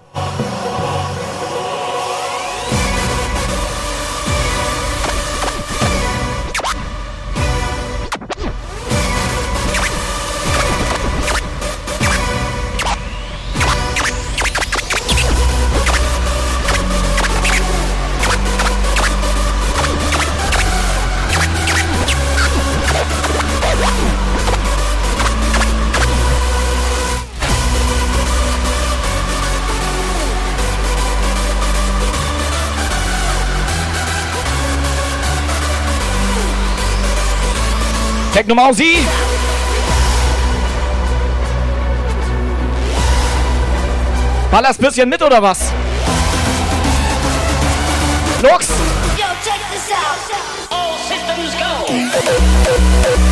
Techno Mausi! Ballerst bisschen mit oder was? Lux!
Yo, check this out. All systems go.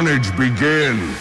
Carnage begin.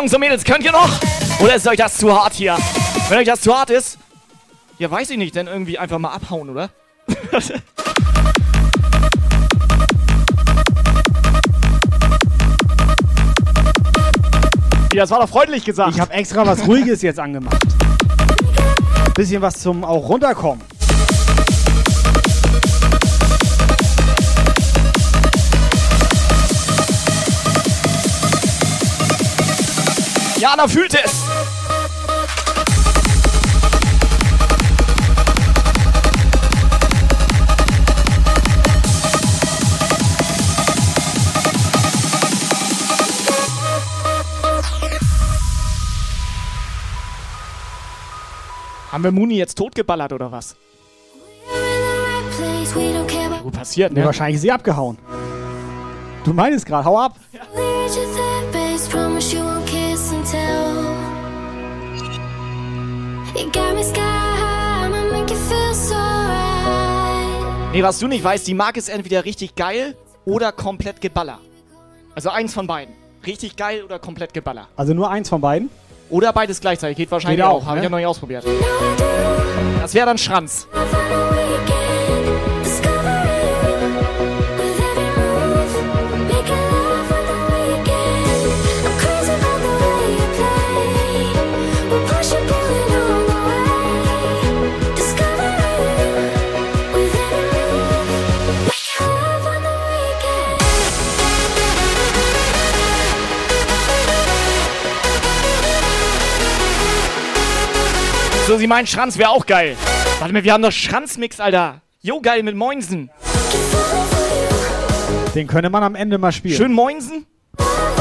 Jungs und Mädels, könnt ihr noch? Oder ist euch das zu hart hier? Wenn euch das zu hart ist, ja, weiß ich nicht, dann irgendwie einfach mal abhauen, oder? ja, das war doch freundlich gesagt.
Ich habe extra was Ruhiges jetzt angemacht. Bisschen was zum auch runterkommen.
Jana fühlt es. Haben wir Muni jetzt totgeballert oder was? Gut passiert, ne?
wahrscheinlich ist sie abgehauen. Du meinst gerade, hau ab.
Reach
Nee, was du nicht weißt, die mag es entweder richtig geil oder komplett Geballer. Also eins von beiden. Richtig geil oder komplett Geballer.
Also nur eins von beiden.
Oder beides gleichzeitig. Geht wahrscheinlich
Geht auch,
auch. Habe
ne?
ich ja noch nicht ausprobiert. Das wäre dann Schranz. So, sie meinen Schranz wäre auch geil. Warte mal, wir haben doch Schranzmix, Alter. Jo, geil mit Moinsen.
Den könnte man am Ende mal spielen.
Schön Moinsen.
Moinsen.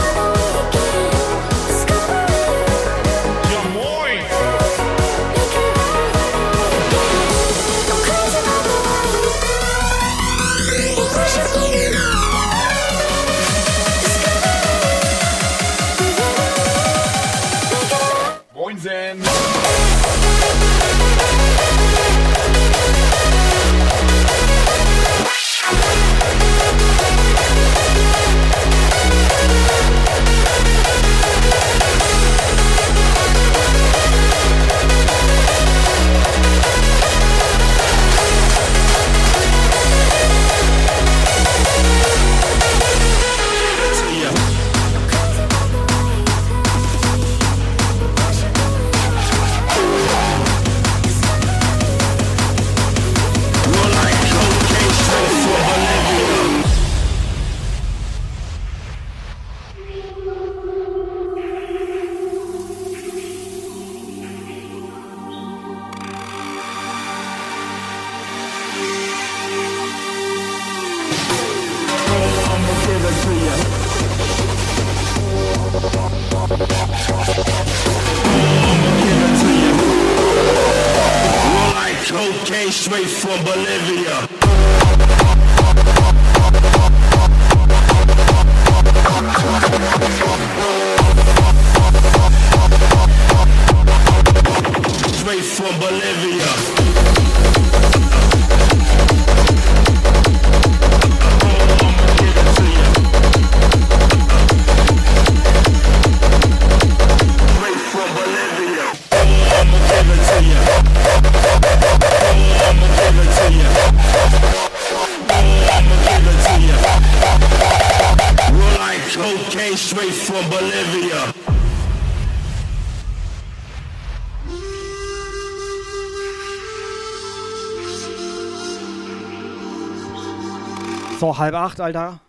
Halb acht, Alter.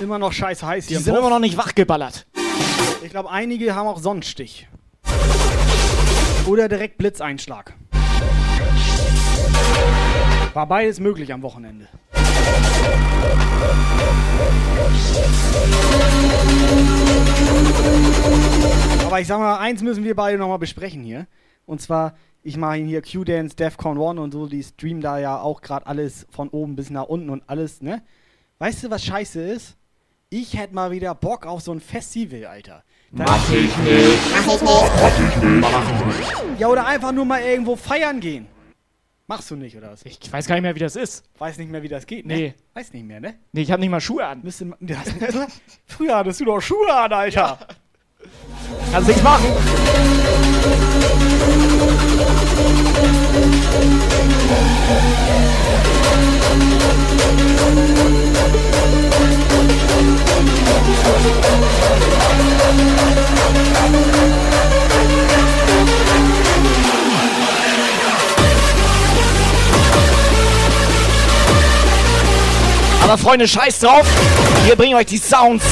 Immer noch scheiße heiß
Die
hier. im
sind immer noch nicht wachgeballert.
Ich glaube, einige haben auch Sonnenstich. Oder direkt Blitzeinschlag. War beides möglich am Wochenende. Aber ich sag mal, eins müssen wir beide nochmal besprechen hier. Und zwar, ich mache hier Q-Dance, Defcon 1 und so, die streamen da ja auch gerade alles von oben bis nach unten und alles, ne? Weißt du, was scheiße ist? Ich hätte mal wieder Bock auf so ein Festival, Alter. Da-
Mach ich nicht. Mach ich nicht. Mach ich nicht. Mach ich nicht.
Ja, oder einfach nur mal irgendwo feiern gehen. Machst du nicht, oder was?
Ich weiß gar nicht mehr, wie das ist.
Weiß nicht mehr, wie das geht, ne?
Nee.
Weiß nicht mehr, ne?
Nee, ich habe nicht mal Schuhe an.
Müsste früher hattest du doch Schuhe an, Alter.
Kannst nichts machen. Aber Freunde, scheiß drauf. Wir bringen euch die Sounds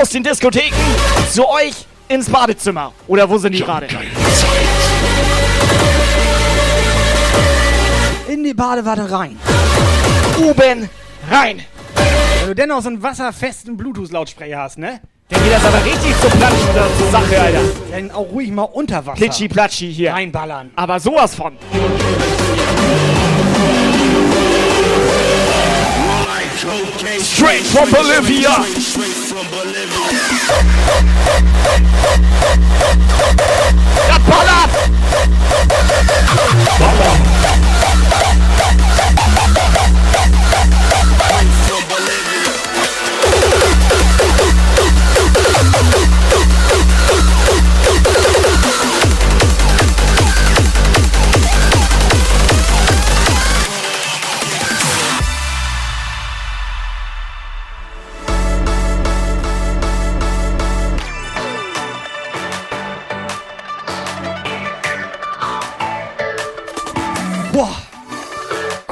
aus den Diskotheken zu euch ins Badezimmer. Oder wo sind die gerade?
In die Badewanne rein.
Oben rein.
Wenn du dennoch so einen wasserfesten Bluetooth-Lautsprecher hast, ne?
Dann geht das aber richtig zur Platschen oder zur Sache, Alter.
Dann auch ruhig mal unter Wasser.
Plitschi-Platschi hier.
Reinballern.
Aber sowas von.
Straight from Bolivia.
Das ballert!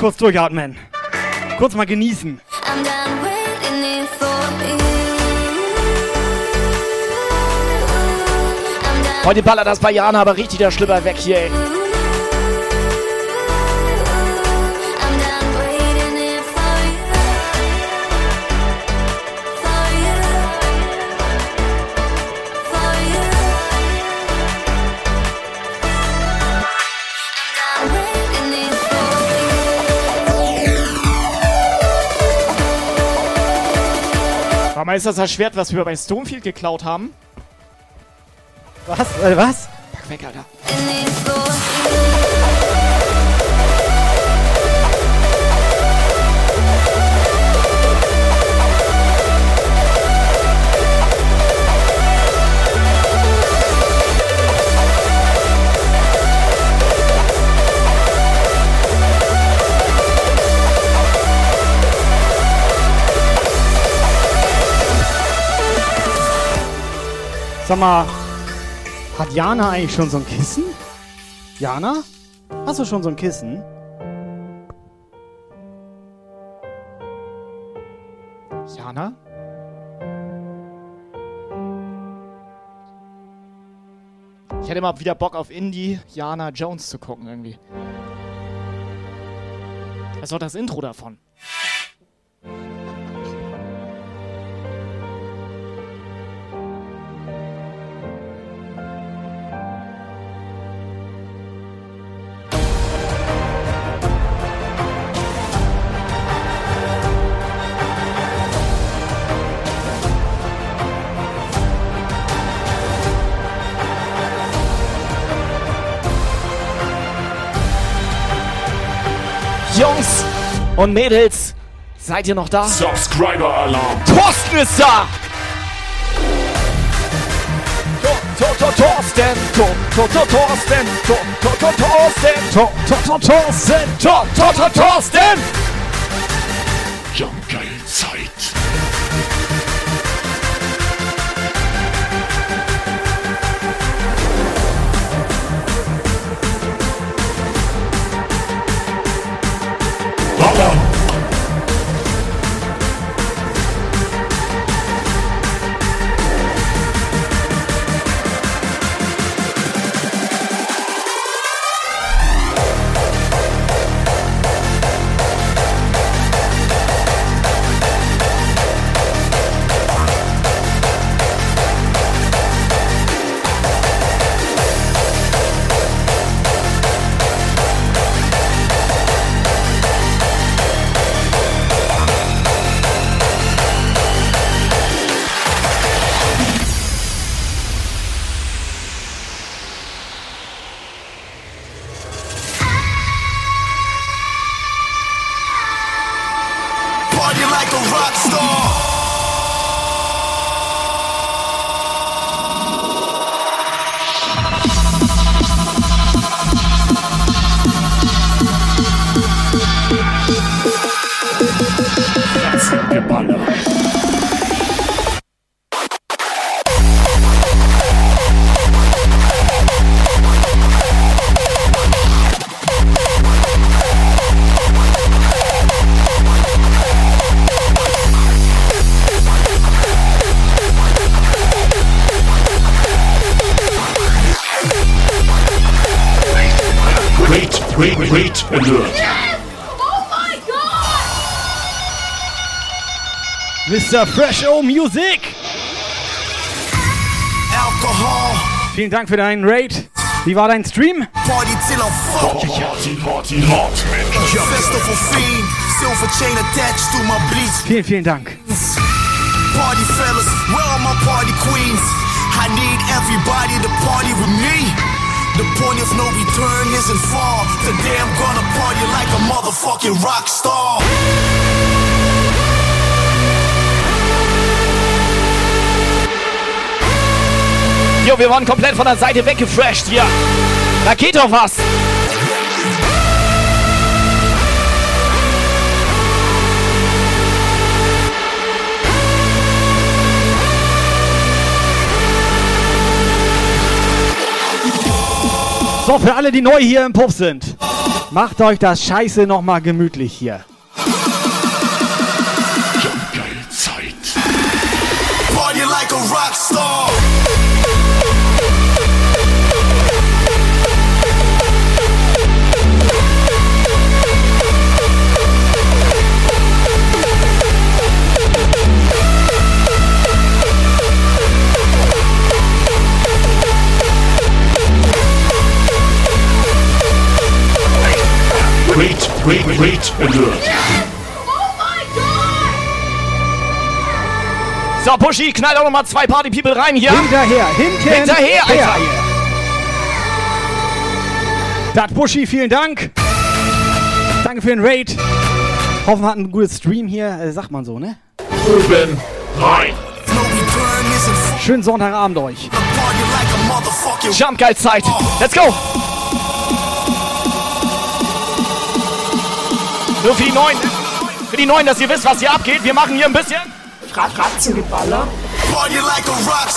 Kurz durchatmen. Kurz mal genießen.
Heute ballert das bei Jana aber richtig der Schlüpper weg hier, ey. Mama, ist das das Schwert, was wir bei Stonefield geklaut haben?
Was? Äh, was?
Pack weg, Alter.
Sag mal, hat Jana eigentlich schon so ein Kissen? Jana? Hast du schon so ein Kissen?
Jana? Ich hätte mal wieder Bock auf Indie Jana Jones zu gucken irgendwie. Das doch das Intro davon. Und Mädels, seid ihr noch da?
Subscriber Alarm.
Thorsten ist da! Thorsten, Thorsten, Thorsten, Thorsten, Tor, Thorsten!
Jump geil Zeit.
Mr. Fresh O Music!
Alcohol.
Vielen Dank für deinen Raid. Wie war dein Stream?
Party till I'm fucked.
Party, party hard.
Festival fiend.
silver chain attached to my bleach.
Vielen, vielen Dank.
Party fellas, where are my party queens? I need everybody to party with me. The point of no return isn't far. Today I'm gonna party like a motherfucking rock star.
Jo, wir waren komplett von der Seite weggefresht hier. Da geht doch was.
So, für alle, die neu hier im Puff sind, macht euch das Scheiße nochmal gemütlich hier.
Great, great, great alert.
So, Pushy, knall auch nochmal zwei Party People rein hier.
Hinterher, hinten.
Hinterher, Alter.
Dat Buschi, vielen Dank. Danke für den Raid. Hoffen wir hatten ein gutes Stream hier. Äh, sagt man so, ne?
Oben rein.
Schönen Sonntagabend euch.
Jump geil Zeit. Let's go. Nur für die Neuen. Für die Neuen, dass ihr wisst, was hier abgeht. Wir machen hier ein bisschen.
Ratzengeballer. Party like a rock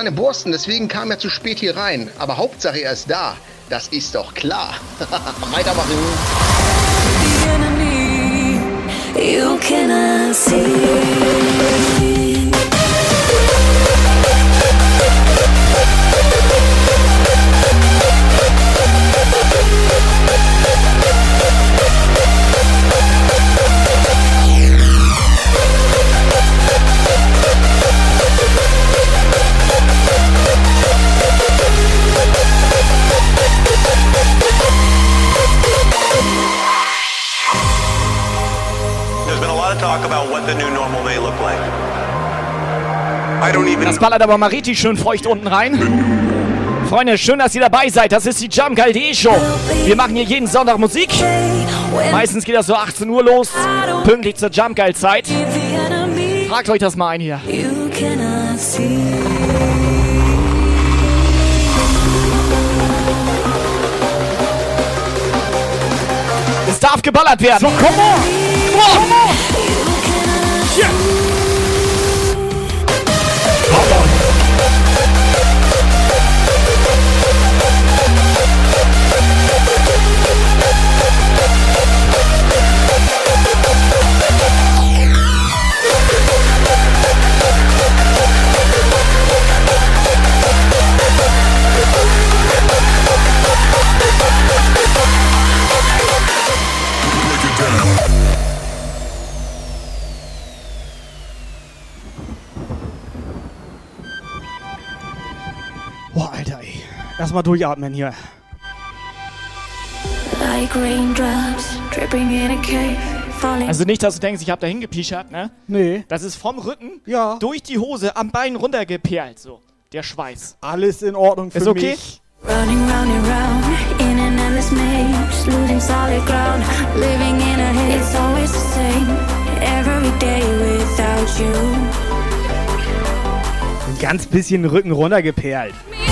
seine Borsten, deswegen kam er zu spät hier rein. Aber Hauptsache er ist da. Das ist doch klar. Weitermachen.
You cannot see.
Das ballert aber mal richtig schön feucht unten rein. Freunde, schön, dass ihr dabei seid. Das ist die Jump DE Show. Wir machen hier jeden Sonntag Musik. Meistens geht das so 18 Uhr los. Pünktlich zur Jump Geil Zeit. Fragt euch das mal ein hier. Es darf geballert werden. So, komm on!
Erstmal durchatmen hier.
Also nicht, dass du denkst, ich hab da hingepischert, ne?
Nee.
Das ist vom Rücken
ja.
durch die Hose am Bein runtergeperlt, so. Der Schweiß.
Alles in Ordnung für
Ist okay?
mich.
Running round and round in an endless maze, losing solid ground, living in a haze. It's always the same, every day without you.
Ein ganz bisschen Rücken runtergeperlt.
Falling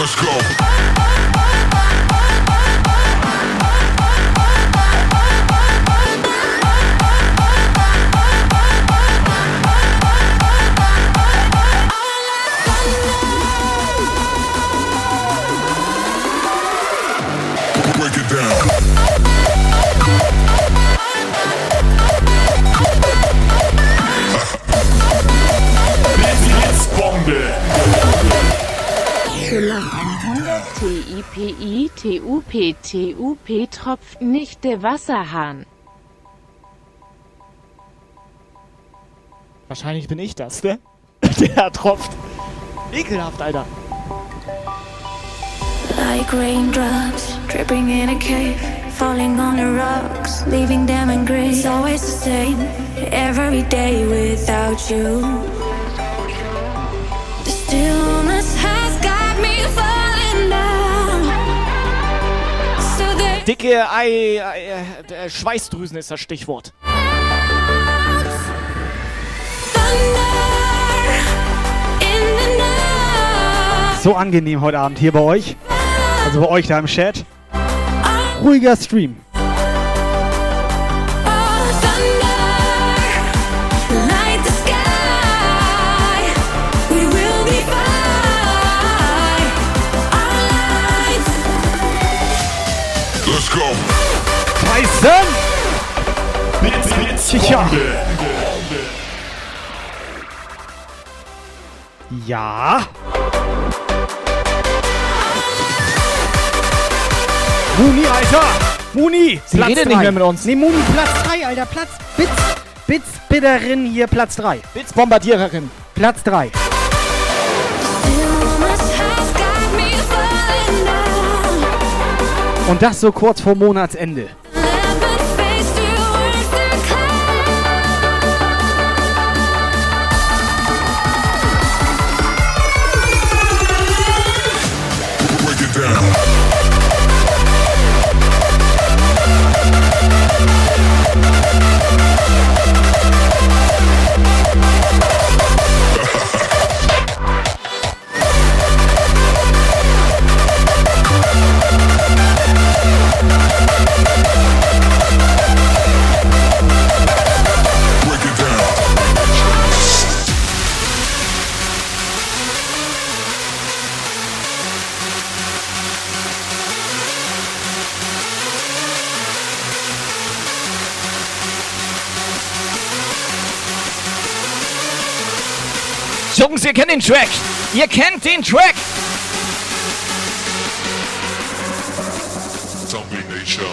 Let's go.
TIPI TUP TUP tropft nicht der Wasserhahn.
Wahrscheinlich bin ich das, ne? Der tropft. Ekelhaft, Alter.
Like raindrops dripping in a cave, falling on the rocks, leaving them in gray. It's always the same, every day without you. The stillness
Dicke Ei, Ei äh, Schweißdrüsen ist das Stichwort.
So angenehm heute Abend hier bei euch. Also bei euch da im Chat. Ruhiger Stream. Tja. Ja. Muni, Alter! Muni!
Sie redet nicht
drei.
mehr mit uns.
Nee, Muni, Platz 3, Alter. Platz. Bitz. Bitzbitterin hier, Platz 3.
Blitzbombardiererin.
Platz 3.
Stillness has got me falling down.
Und das so kurz vor Monatsende.
Ihr kennt den Track. Ihr kennt den Track.
Zombie Nation.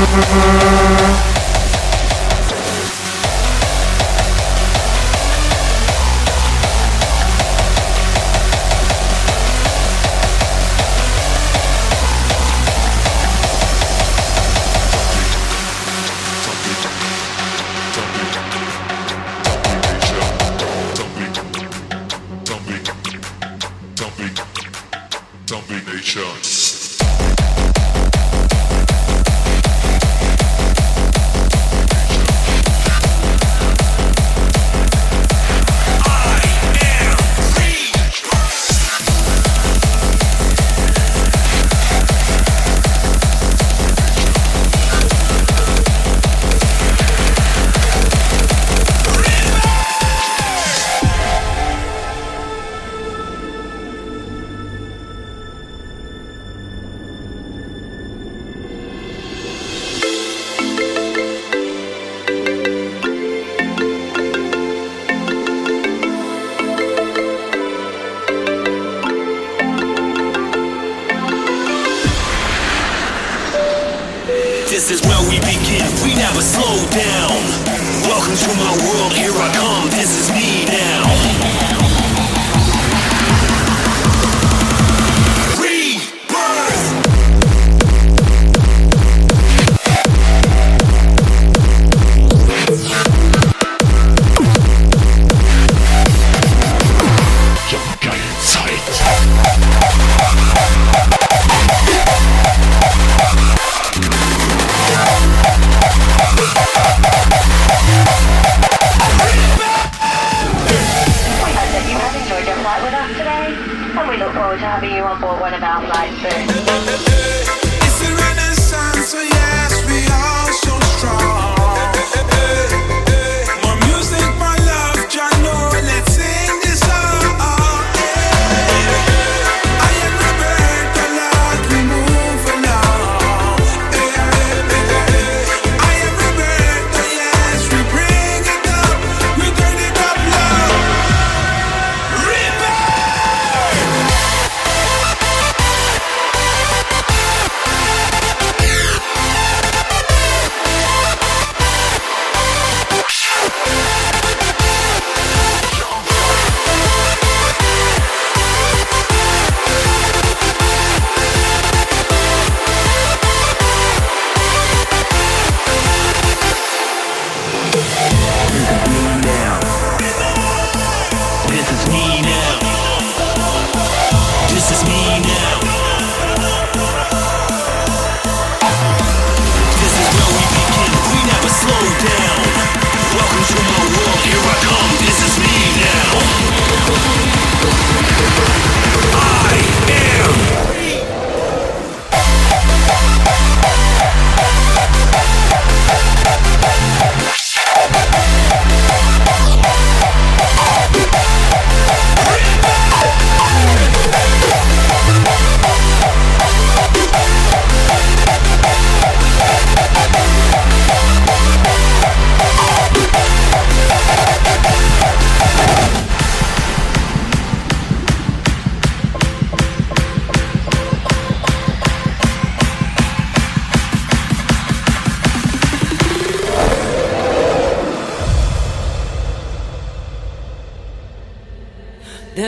Zombie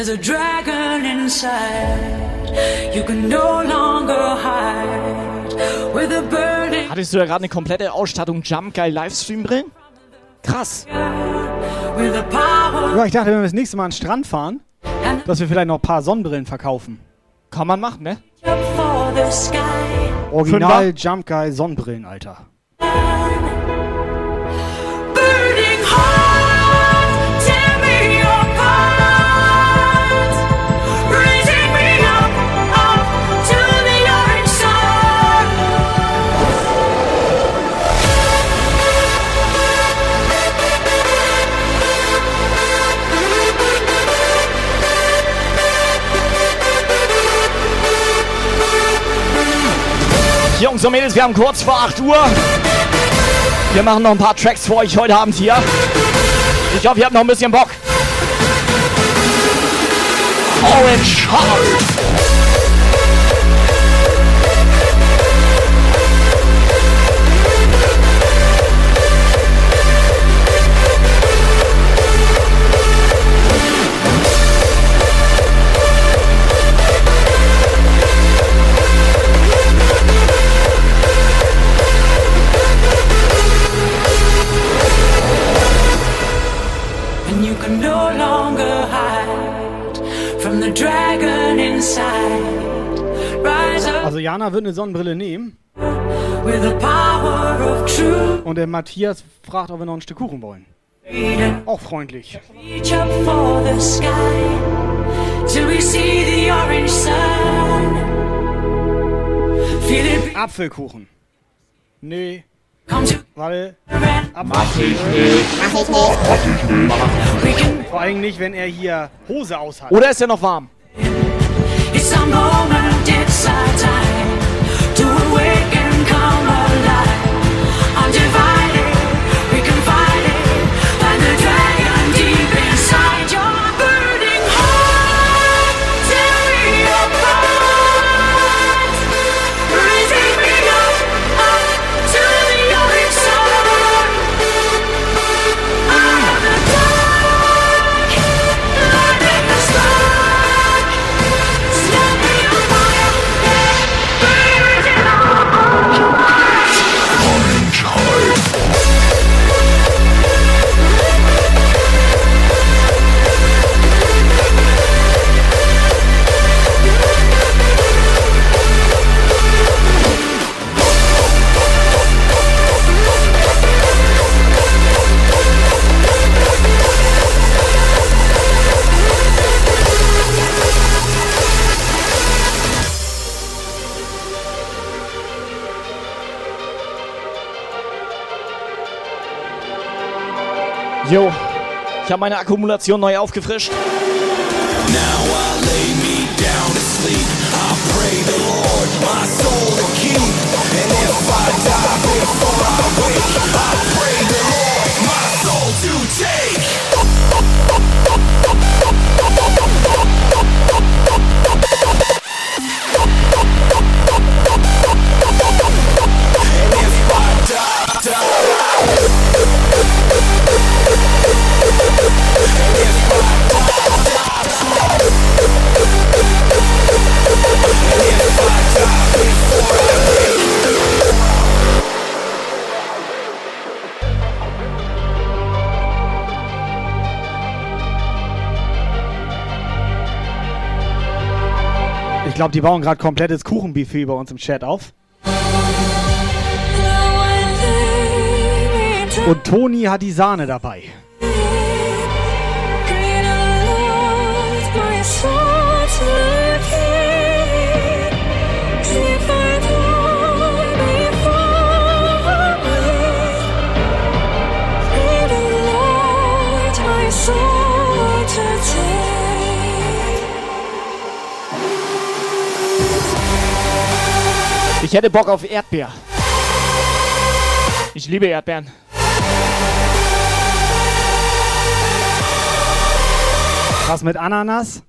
There's a dragon inside. You can no longer hide. With a burning
Hattest du da gerade eine komplette Ausstattung Jump Geil Livestream brillen? Krass.
with a power.
Ja, ich dachte, wenn wir das nächste Mal an den Strand fahren, dass wir vielleicht noch ein paar Sonnenbrillen verkaufen.
Kann man machen, ne?
Original Jump Guy Sonnenbrillen, Alter.
Jungs und Mädels, wir haben kurz vor 8 Uhr. Wir machen noch ein paar Tracks für euch heute Abend hier. Ich hoffe, ihr habt noch ein bisschen Bock. Orange Heart.
Also Jana wird eine Sonnenbrille nehmen. Und der Matthias fragt, ob wir noch ein Stück Kuchen wollen. Auch freundlich. Apfelkuchen. Nee.
Come to
Warte.
Mach ich nicht.
Mach ich
nicht. Mach ich nicht.
Vor allem nicht, wenn er hier Hose aus hat.
Oder ist er noch warm?
It's a moment, it's a time
ich habe meine Akkumulation neu aufgefrischt.
Now
glaube, die bauen gerade komplettes Kuchenbuffet bei uns im Chat auf. Und Toni hat die Sahne dabei.
Ich hätte Bock auf Erdbeer. Ich liebe Erdbeeren.
Was mit Ananas?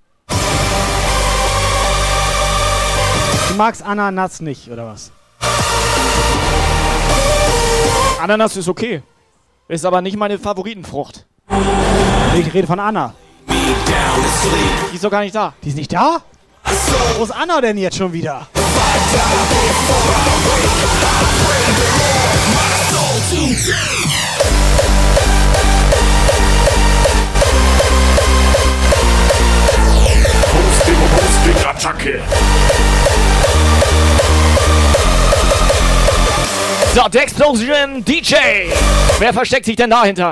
Du magst Ananas nicht, oder was?
Ananas ist okay. Ist aber nicht meine Favoritenfrucht.
Ich rede von Anna.
Die ist doch gar nicht da.
Die ist nicht da? Wo ist Anna denn jetzt schon wieder?
So, der Explosion DJ. Wer versteckt sich denn dahinter?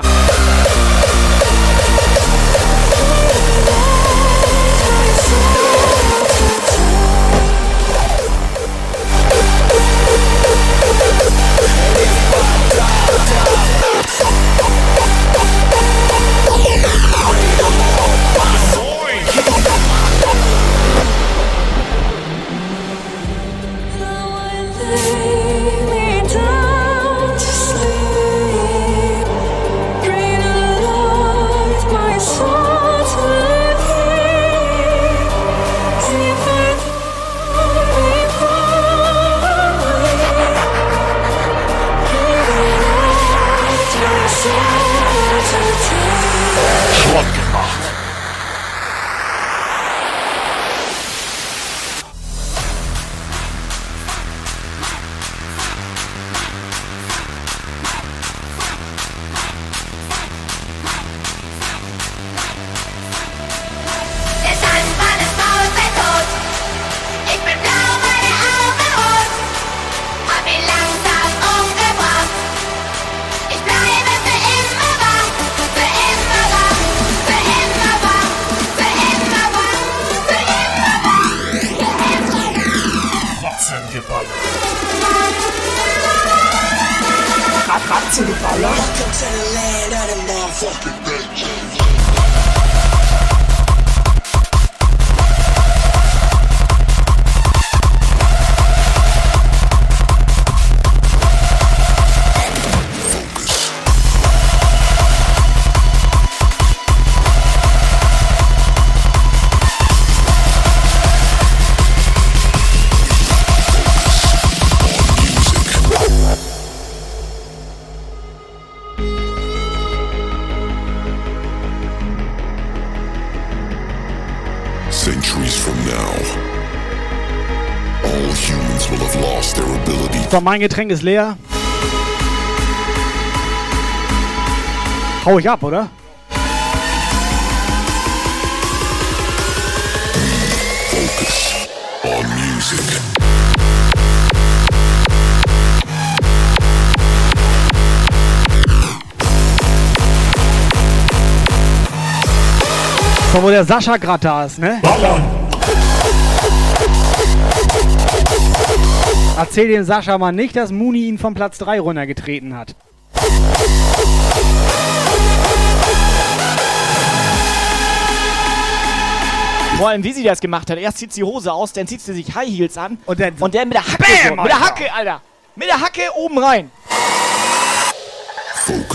So, mein Getränk ist leer. Hau ich ab, oder?
focus
der Sascha gerade da ist, ne? Erzähl dem Sascha mal nicht, dass Muni ihn vom Platz 3 runtergetreten hat.
Vor allem, wie sie das gemacht hat. Erst zieht sie die Hose aus, dann zieht sie sich High Heels an
und dann,
und dann mit der Hacke,
Bam,
so, mit der Hacke, Alter, mit der Hacke oben rein.
Fuck.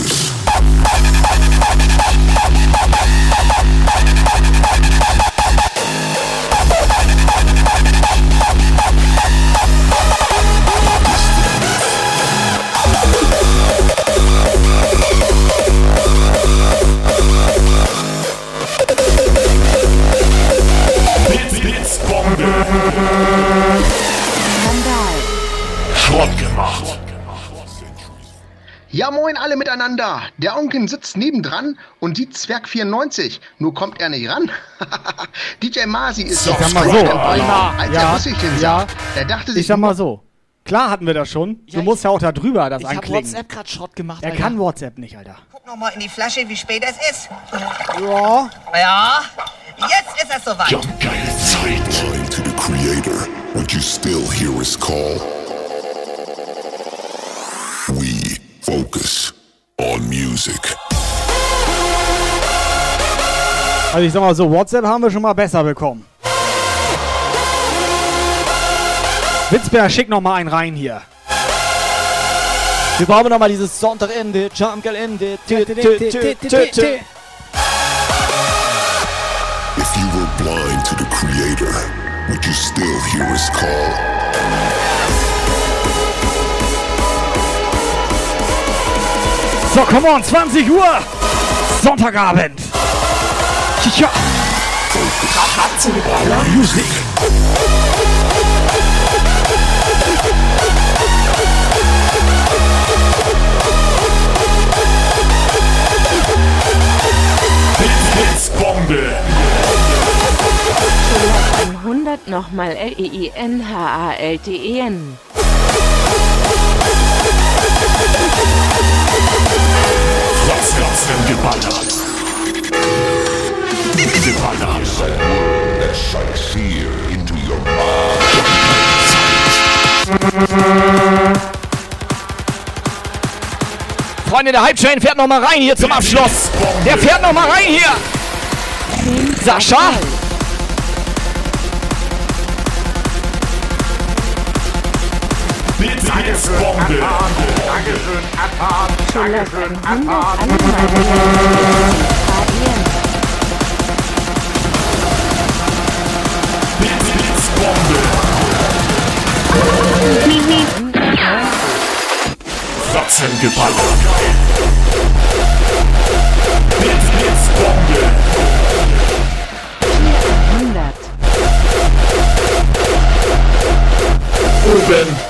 Ja, moin alle miteinander. Der Onkel sitzt nebendran und sieht Zwerg 94. Nur kommt er nicht ran. DJ Masi ist
Ich sag mal so.
Als
Ja,
er sah,
ja.
der dachte sich
Ich sag mal so. Klar hatten wir das schon. Du musst ja auch da drüber das
Ich hab
anklicken.
WhatsApp grad Schrott gemacht,
Er
Alter.
kann WhatsApp nicht, Alter.
Guck noch mal in die Flasche, wie spät es ist.
Ja.
Ja, jetzt ist es soweit.
Geile Zeit. Blind to the Creator, but you still hear his call. Focus on music.
Also ich sag mal so, WhatsApp haben wir schon mal besser bekommen. Witzberg, schick noch mal einen rein hier.
Wir brauchen noch mal dieses Sonntagende, tü.
If you were blind to the Creator, would you still hear his call?
So, come on, 20 Uhr. Sonntagabend. Ja. Musik.
Blitzbombe.
100 nochmal L-E-I-N-H-A-L-T-E-N.
Geballert. Geballert.
Strikes fear into your
Freunde, der Hype Train fährt noch mal rein hier zum Abschluss. Der fährt noch mal rein hier. Sascha.
Blitzbombe.
Dankeschön, Abfahrt. Dankeschön, Abfahrt.
Blitzbombe. Fratzen geballert. Blitzbombe.
100.
Oben.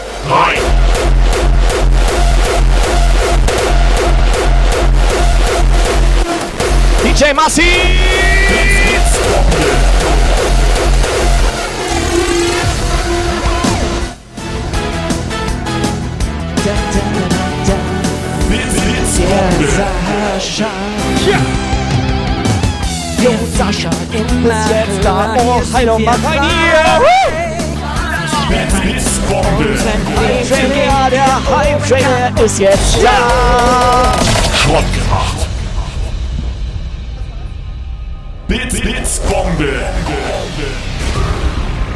DJ Massi. Sascha. Ja. Jo, Sascha, du bist jetzt da. Oh, doch mal rein hier.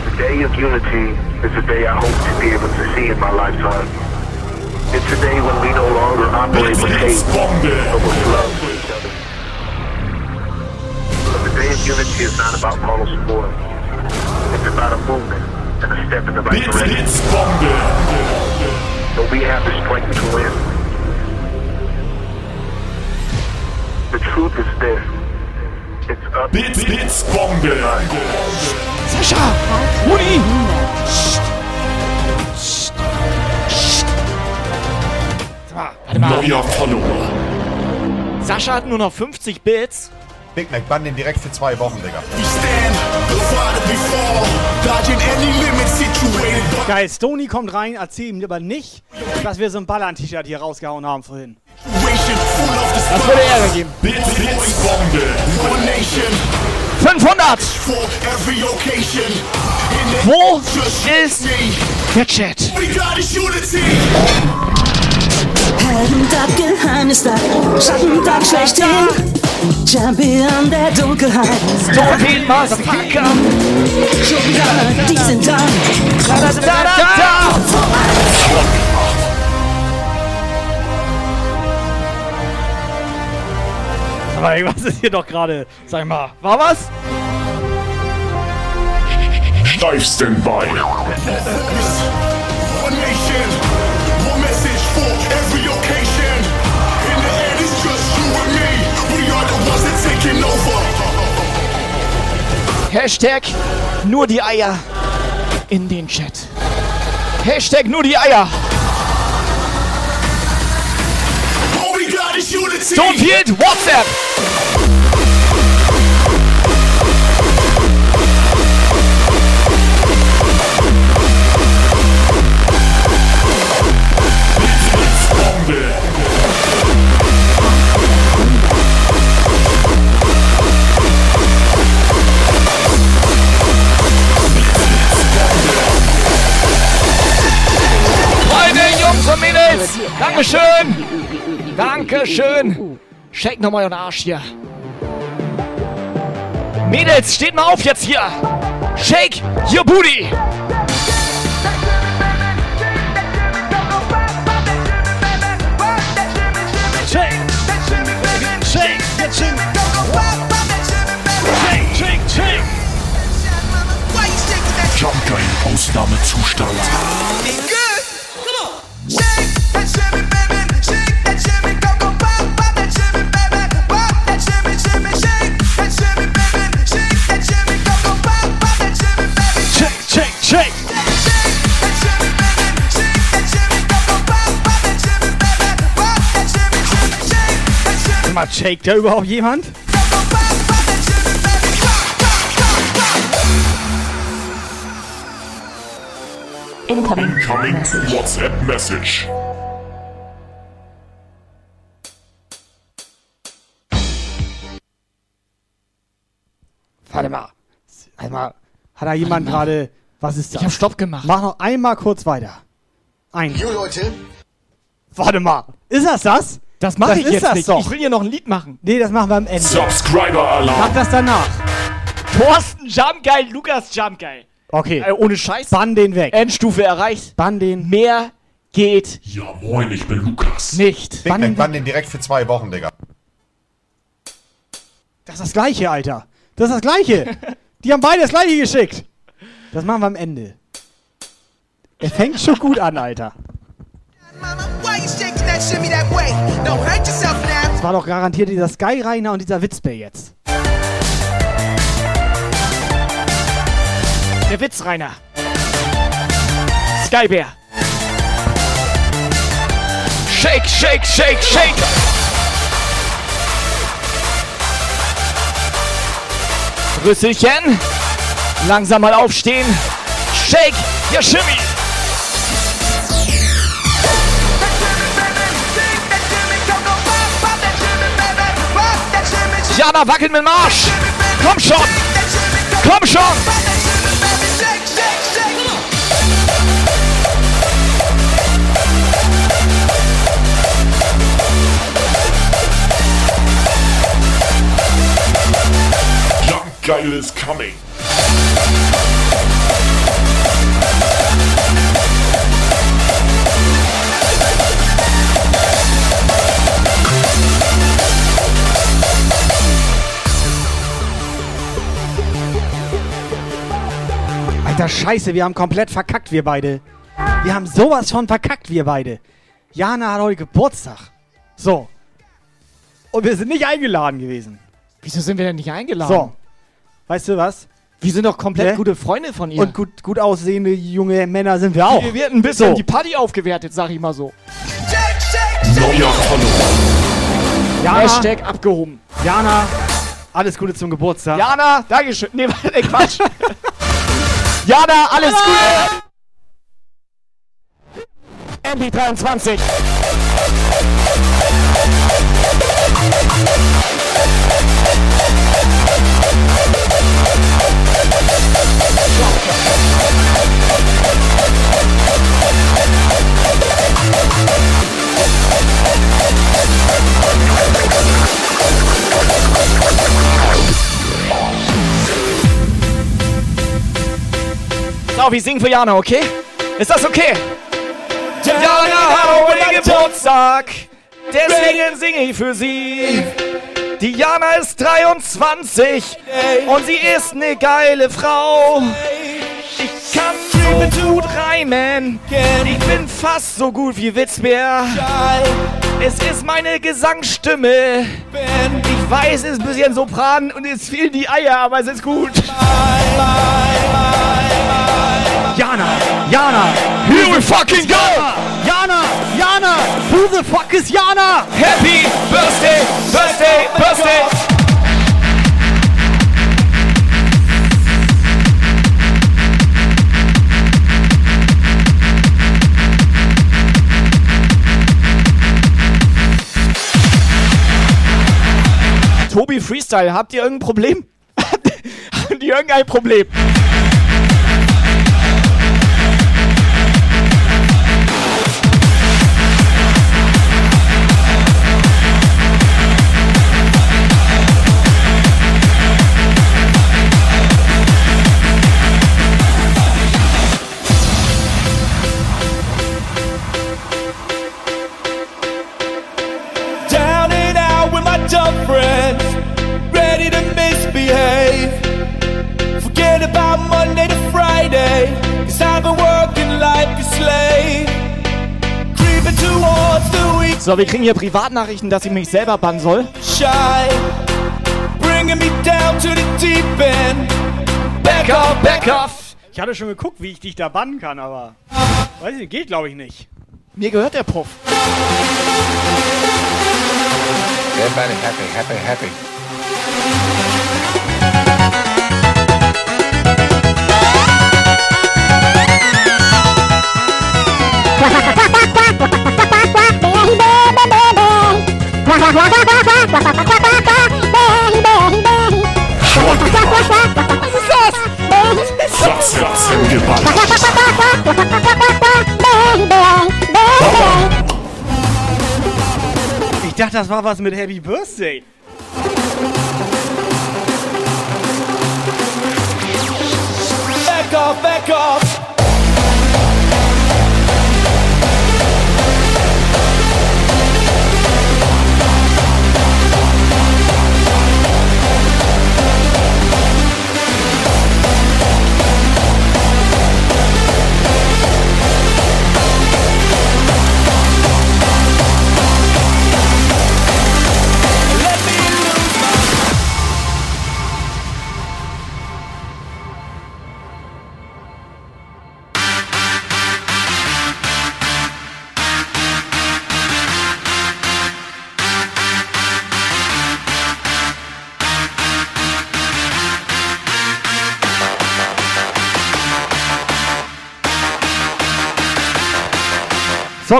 The day of unity is a day I hope to be able to see in my lifetime. It's a day when we no longer operate with hate, but with love for each other. But the day of unity is not about moral support. It's about a movement and a step in the right direction.
Blitzbombe.
But we have the strength to win. The truth is this. It's up
Blitz, Blitzbombe.
Sascha, Rudi. Warte mal.
Neuer Follower.
Sascha hat nur noch 50 Bits.
Big Mac, bann den direkt für zwei Wochen, Digga.
Geil, Stony kommt rein, erzähl ihm aber nicht, dass wir so ein Ballern-T-Shirt hier rausgehauen haben vorhin.
Das würde Ärger geben.
Blitz, Blitzbombe.
500. Wo ist der Chat?
Heldentag, Geheimnistag, Schattentag schlechthin. Champion der Dunkelheit.
Dorthin Massaker.
Schon wieder, die sind da.
Da, da, da, da, da.
Aber was ist hier doch gerade? Sag mal, war was?
Steif Standby.
Taking over.
Hashtag nur die Eier in den Chat. Hashtag nur die Eier.
Is unity.
Stonefield, WhatsApp. Jungs und Mädels, Dankeschön. Dankeschön. Shake nochmal euren Arsch hier. Mädels, steht mal auf jetzt hier. Shake your booty.
Shake, shake, shake, shake, shake, shake.
Jumpgeil, Ausnahmezustand.
Shake, Mal, shake da überhaupt jemand?
Incoming WhatsApp Message.
Warte mal. Warte mal. Hat da jemand gerade. Was ist das?
Ich hab Stopp gemacht.
Mach noch einmal kurz weiter. Ein.
Jo Leute,
Warte mal. Ist das das?
Das mache ich
ist
jetzt
das
nicht.
Doch.
Ich will hier noch ein Lied machen.
Nee, das machen wir am Ende.
Subscriber-Alarm.
Mach das danach.
Thorsten Jumpgeil, Lukas Jumpgeil.
Okay.
Äh, ohne Scheiß.
Bann den weg.
Endstufe erreicht.
Bann den.
Mehr geht
Ja, moin, ich bin Lukas.
nicht.
Big Mac, bann den direkt für zwei Wochen, Digga.
Das ist das gleiche, Alter. Das ist das gleiche. Die haben beide das gleiche geschickt. Das machen wir am Ende. Er fängt schon gut an, Alter. Das war doch garantiert dieser Skyreiner und dieser Witzbär jetzt.
Der Witzreiner. Skybär. Shake, shake, shake, shake. Rüsselchen. Langsam mal aufstehen. Shake, your shimmy. Jana wackelt mit dem Arsch. Komm schon. Komm schon.
Jumpgeil is coming.
Alter, scheiße, wir haben komplett verkackt, wir beide. Wir haben sowas von verkackt, wir beide. Jana hat heute Geburtstag. So. Und wir sind nicht eingeladen gewesen.
Wieso sind wir denn nicht eingeladen?
So. Weißt du was?
Wir sind doch komplett
Ne?
gute Freunde von ihr.
Und gut, gut aussehende junge Männer sind wir auch.
Wir werden ein bisschen
So.
die Party aufgewertet, sag ich mal so.
Jana,
Hashtag abgehoben.
Jana, alles Gute zum Geburtstag.
Jana, Dankeschön. Nee, warte, Quatsch. Jana, alles Gute. MP23. Auf, ich sing für Jana, okay? Ist das okay? Jana hat heute Geburtstag, deswegen singe ich für sie. Die Jana ist 23 und sie ist eine geile Frau. Ich kann so gut reimen, ich bin fast so gut wie Witzbär. Es ist meine Gesangsstimme. Ich weiß, es ist ein bisschen Sopran und es fehlen die Eier, aber es ist gut.
Jana, Jana,
here we fucking go!
Jana, Jana, who the fuck is Jana?
Happy Birthday, Birthday, Birthday! Tobi Freestyle, habt ihr irgendein Problem? habt ihr irgendein Problem?
Friday, cause I've been working like a slave. Creeping towards the week
So, wir kriegen hier Privatnachrichten, dass ich mich selber bannen soll.
shy, bringing me down to the deep end. Back off, back off.
Ich hatte schon geguckt, wie ich dich da bannen kann, aber weiß ich, geht glaube ich nicht.
Mir gehört der Puff.
Everybody happy, happy, happy.
Ich dachte, das war was mit Happy Birthday.
Back off, back off.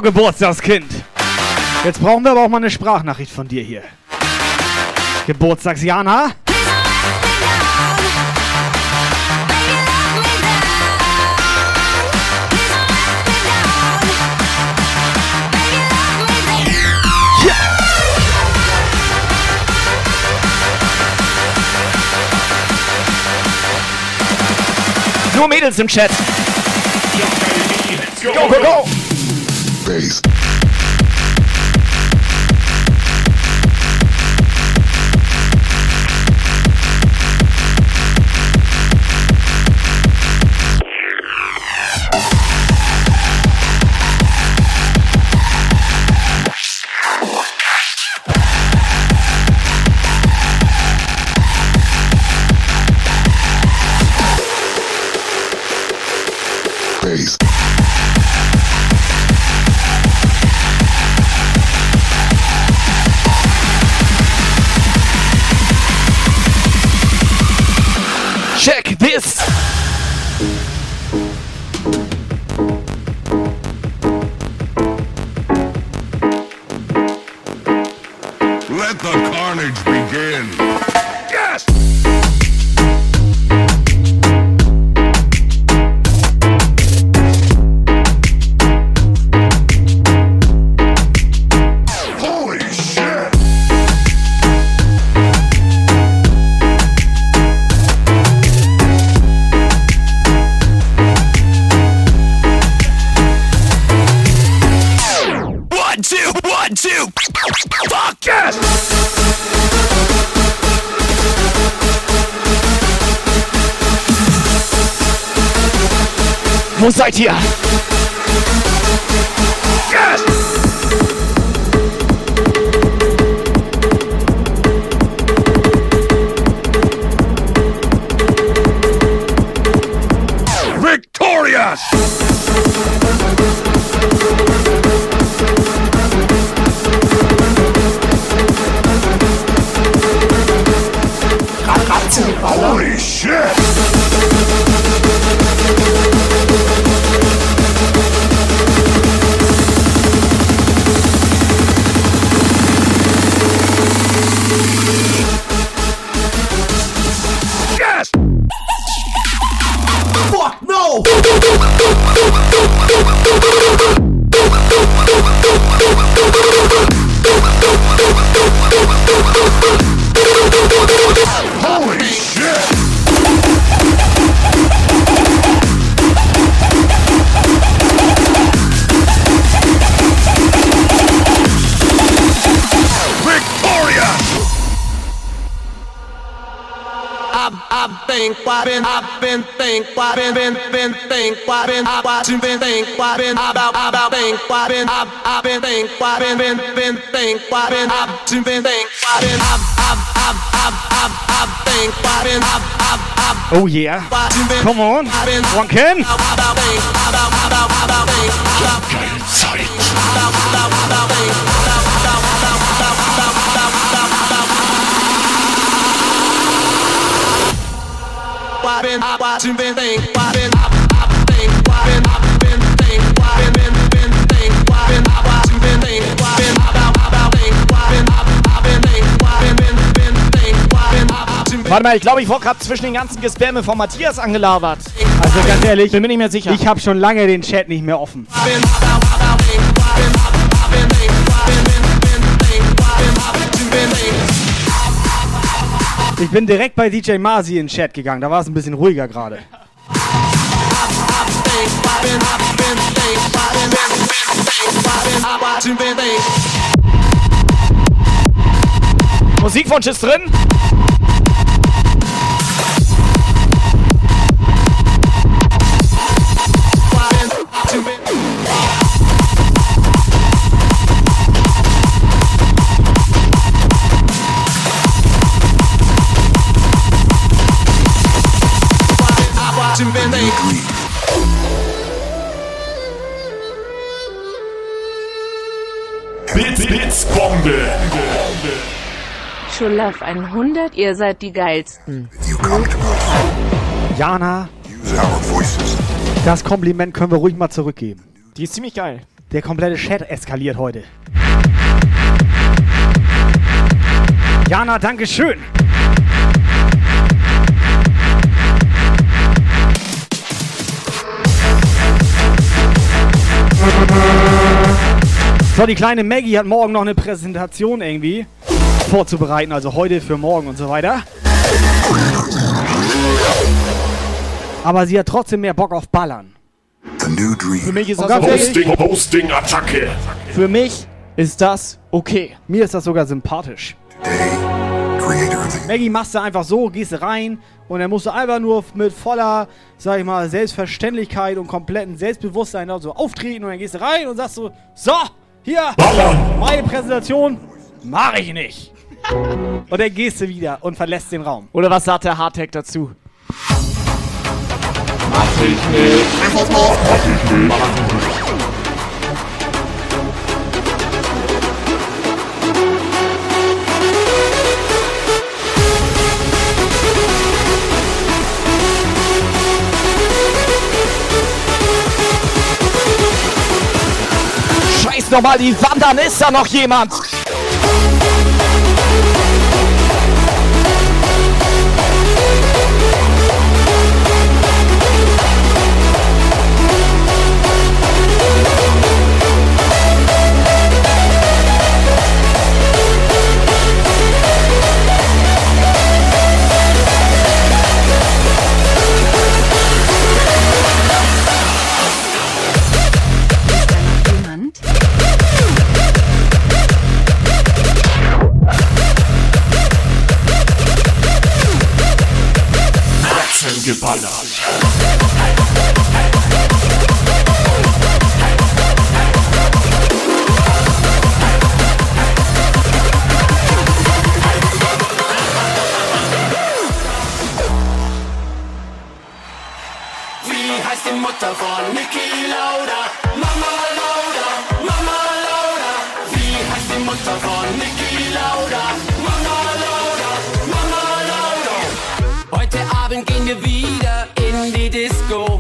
Geburtstagskind. Jetzt brauchen wir aber auch mal eine Sprachnachricht von dir hier. Geburtstagsjana.
Nur Mädels im Chat. Go, go, go!
face.
I've been, I've watching, been think, I've I've, I've, I've, I've, I've, I've think, I've I've, I've, I've,
Oh yeah. Come on. One can.
I've been, I've watching, been think, I've been,
Warte mal, ich glaube, ich wurde gerade zwischen den ganzen Gespamme von Matthias angelabert.
Also ganz ehrlich,
bin mir nicht mehr sicher.
Ich habe schon lange den Chat nicht mehr offen. Ich bin direkt bei DJ Masi in den Chat gegangen, da war es ein bisschen ruhiger gerade.
Musikwunsch ist drin.
Schulaf 100, ihr seid die geilsten.
Jana, das Kompliment können wir ruhig mal zurückgeben.
Die ist ziemlich geil.
Der komplette Chat eskaliert heute. Jana, Dankeschön. So, die kleine Maggie hat morgen noch eine Präsentation irgendwie vorzubereiten, also heute für morgen und so weiter. Aber sie hat trotzdem mehr Bock auf Ballern.
Für mich ist das
ganz
okay.
Hosting, Attacke.
Für mich ist das okay.
Mir ist das sogar sympathisch. Maggie machst du einfach so, gehst rein und dann musst du einfach nur mit voller, sag ich mal, Selbstverständlichkeit und kompletten Selbstbewusstsein so auftreten und dann gehst du rein und sagst so, so, hier, meine Präsentation mache ich nicht. Und dann gehst du wieder und verlässt den Raum.
Oder was sagt der Hardtech dazu?
Mach ich nicht. Mach ich nicht.
Scheiß nochmal die Wand an, ist da noch jemand?
Jemand?
Music Palace. Mutter von Nicky. Wieder in die Disco.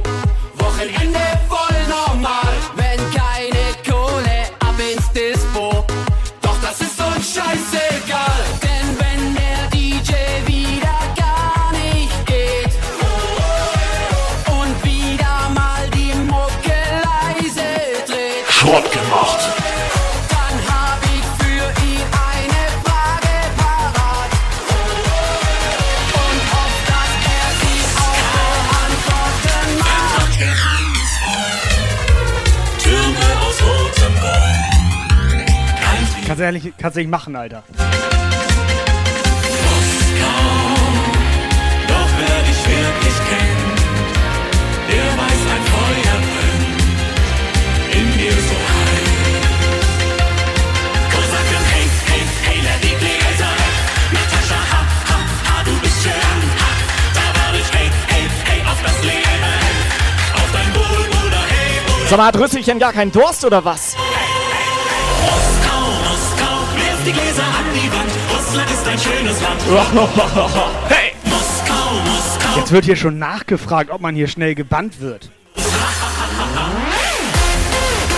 Wohl, Bruder, hey, Bruder.
Sag mal, hat Rüsselchen gar keinen Durst oder was?
Die Gläser an die Wand. Russland ist ein schönes Land.
hey!
Moskau, Moskau.
Jetzt wird hier schon nachgefragt, ob man hier schnell gebannt wird.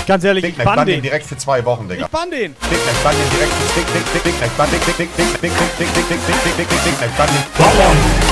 Ganz ehrlich, ich bann
den direkt für zwei Wochen, Digga.
Ich bann den.
Mac, bann den direkt für Big, Big, Big, Big, Big, Big, Big Mac, bann den.
Jump,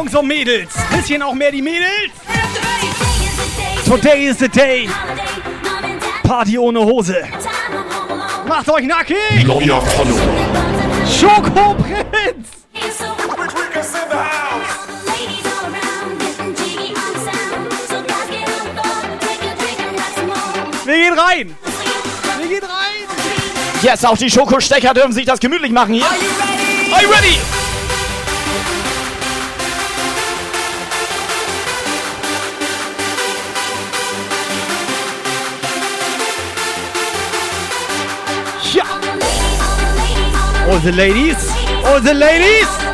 Jungs und Mädels. Bisschen auch mehr die Mädels. Today is the day. Party ohne Hose. Macht euch nackig.
Neuer Follower.
Schokoprinz. Wir gehen rein. Wir gehen rein.
Yes, auch die Schokostecker dürfen sich das gemütlich machen hier. Are you ready?
Ja. The ladies. All the ladies.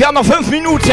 Wir haben noch fünf Minuten.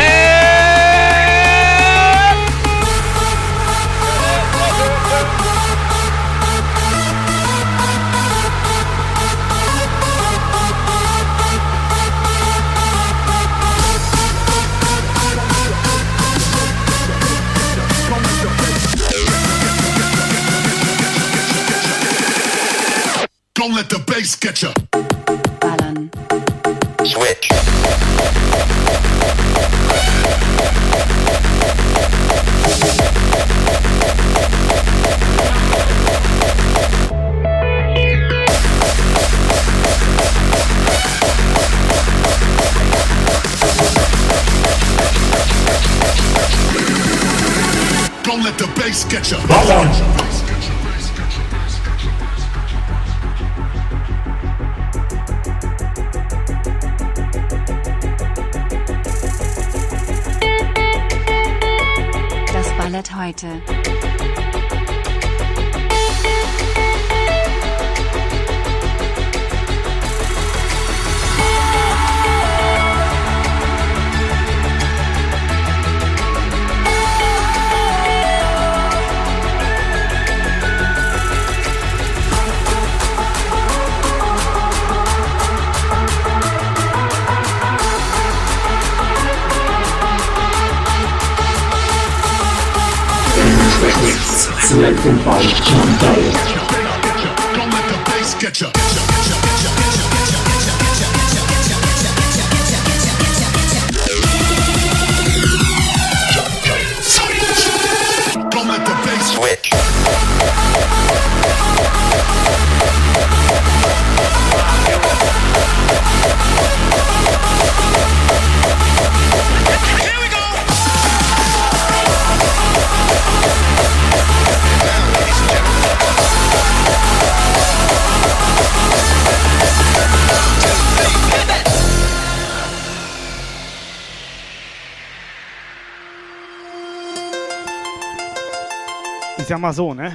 Ich sag mal so, ne?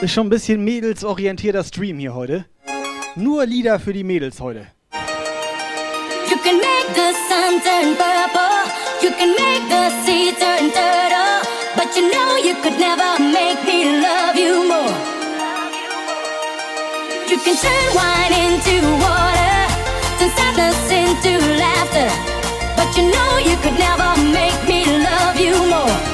Ist schon ein bisschen mädelsorientierter Stream hier heute. Nur Lieder für die Mädels heute.
You can make the sun turn purple. You can make the sea turn turtle. But you know you could never make me love you more. You can turn wine into water. Turn sadness into laughter. But you know you could never make me love you more.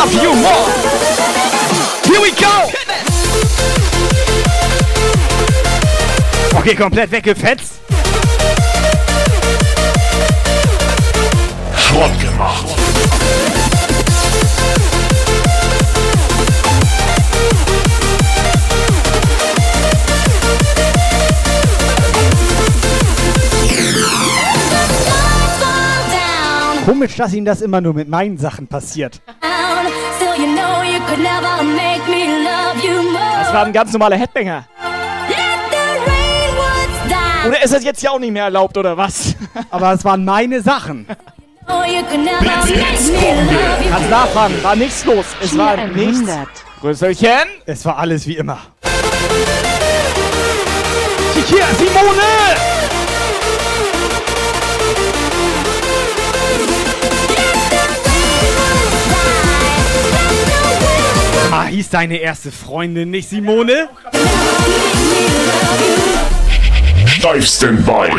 love you more.
Here we go.
Okay, komplett weggefetzt.
Schrott gemacht.
Komisch, dass Ihnen das immer nur mit meinen Sachen passiert.
Das war ein ganz normaler Headbanger. Oder ist das jetzt ja auch nicht mehr erlaubt, oder was?
Aber es waren meine Sachen.
You could never make me love you
Kannst nachfragen, war nichts los. Es war nichts. Grüßelchen.
Es war alles wie immer.
Hier, Simone!
Hieß deine erste Freundin nicht Simone?
Steif Standby.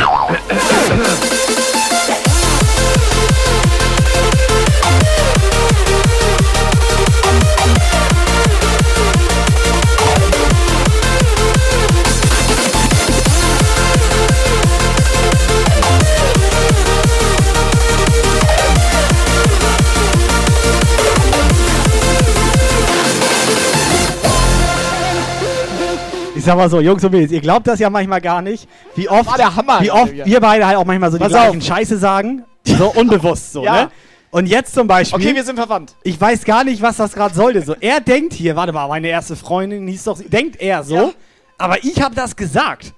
Ich sag mal so, Jungs und Mädels, ihr glaubt das ja manchmal gar nicht, wie oft,
Hammer,
wie oft wir beide halt auch manchmal so die
Pass
gleichen
auf.
Scheiße sagen. So unbewusst so,
Ja.
ne? Und jetzt zum Beispiel.
Okay, wir sind verwandt.
Ich weiß gar nicht, was das gerade sollte. So, er denkt hier, warte mal, meine erste Freundin hieß doch, denkt er so,
Ja.
aber ich habe das gesagt.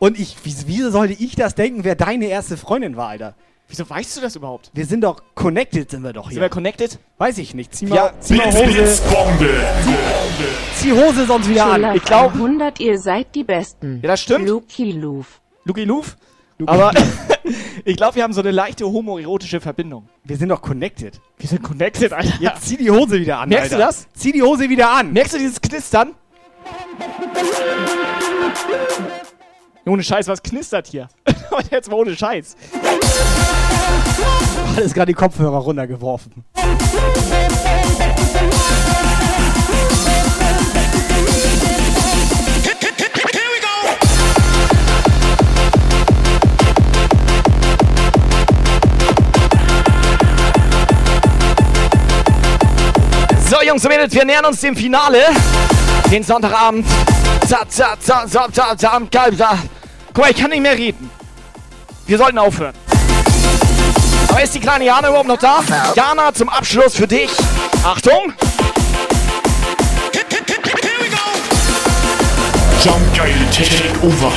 Und ich, wieso sollte ich das denken, wer deine erste Freundin war, Alter?
Wieso weißt du das überhaupt?
Wir sind doch connected, sind wir doch
Sind
hier.
wir connected?
Weiß ich nicht. Zieh mal,
Ja,
zieh mal Hose,
Blitzbombe.
zieh Hose sonst wieder an.
Ich glaub-
100, ihr seid die Besten.
Ja, das stimmt.
Luki Luf.
Luki Luf? Aber ich glaube, wir haben so eine leichte homoerotische Verbindung.
Wir sind doch connected.
Wir sind connected, Alter.
Jetzt zieh die Hose wieder an,
Merkst
Alter.
du das?
Zieh die Hose wieder an.
Merkst du dieses Knistern? Ohne Scheiß, was knistert hier? Und jetzt mal ohne Scheiß.
Alles gerade die Kopfhörer runtergeworfen.
So, Jungs und Mädels, wir nähern uns dem Finale. Den Sonntagabend. Za, za, za, za, za, za, geil, za. Guck mal, ich kann nicht mehr reden. Wir sollten aufhören. Aber ist die kleine Jana überhaupt noch da? Jana, zum Abschluss für dich. Achtung!
Jump Geil Takeover.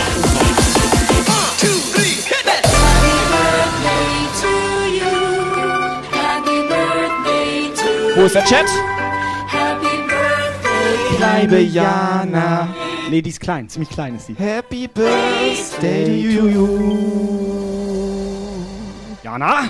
Wo ist der Chat?
Bleibe Jana. Nee, die ist klein, ziemlich klein ist die.
Happy Birthday to you.
Jana?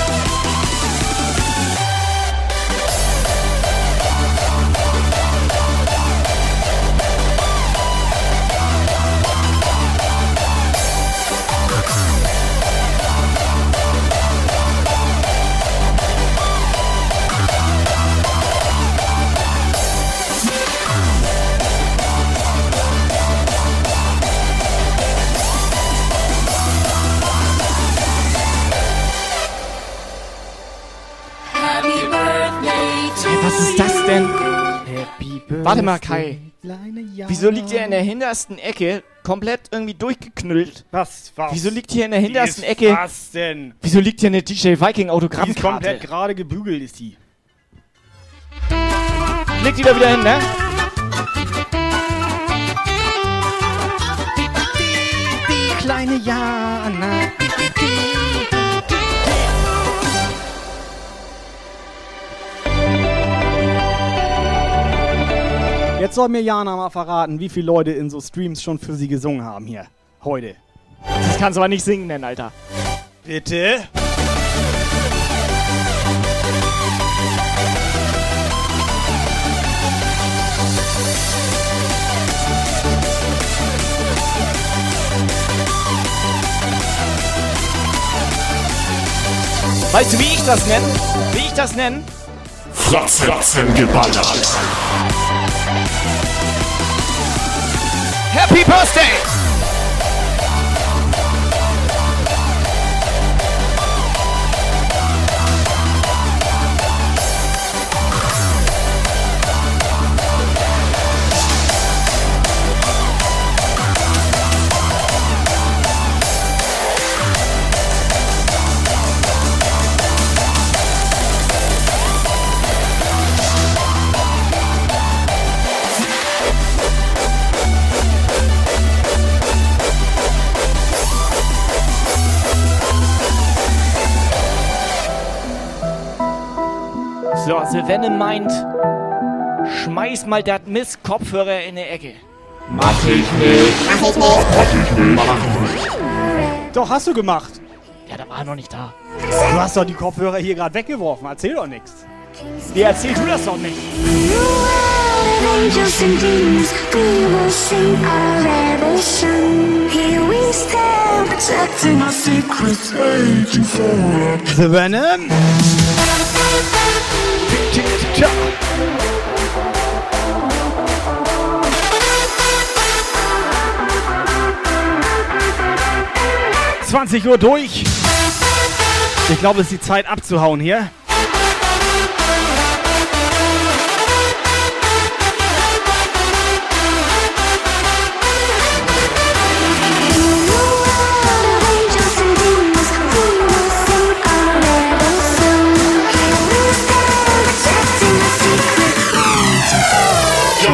Warte mal, Kai. Wieso liegt der in der hintersten Ecke komplett irgendwie durchgeknüllt?
Was? Was?
Wieso liegt hier in der
Die
hintersten Ecke?
Was denn?
Wieso liegt hier eine DJ Viking
Die ist
Autogrammkarte?
komplett gerade gebügelt, ist die.
Leg die da wieder hin, ne?
Die kleine Jana. Jetzt soll mir Jana mal verraten, wie viele Leute in so Streams schon für sie gesungen haben hier. Heute.
Das kannst du aber nicht singen nennen, Alter.
Bitte?
Weißt du, wie ich das nenne? Wie ich das nenne?
Fratz, Fratzen geballert.
Happy Birthday! The Venom meint, schmeiß mal dat Mist Kopfhörer in die Ecke.
Mach ich nicht. Mach ich nicht. Mach ich nicht. Mach ich nicht. Doch, hast du gemacht.
Ja, da war er noch nicht da.
Du hast doch die Kopfhörer hier gerade weggeworfen. Erzähl doch nichts.
Wie erzähl du das doch nicht?
Angels and
Tschüss, ciao. Zwanzig Uhr durch. Ich glaube, es ist die Zeit abzuhauen hier.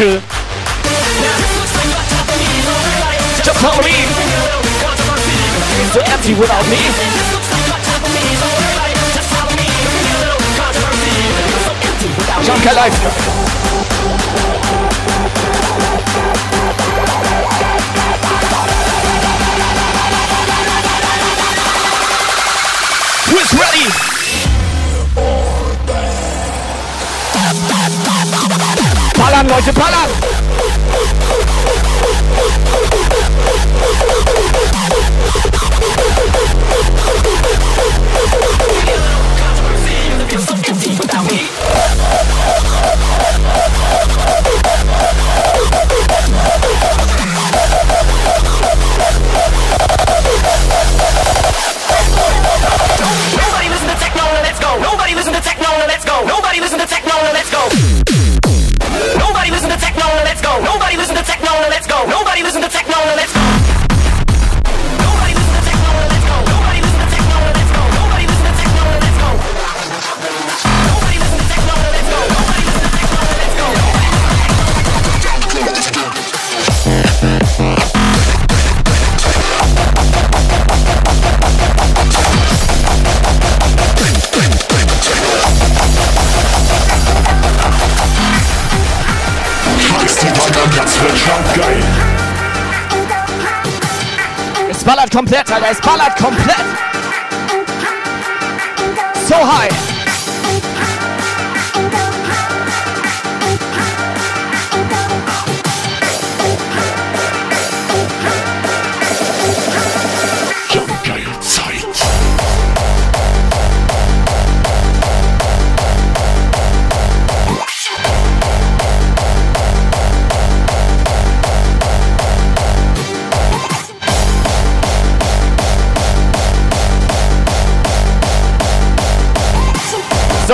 Tü. Just follow me. So empty without me. Jump Life. Lodge Palace. Alter, es ballert komplett. So high.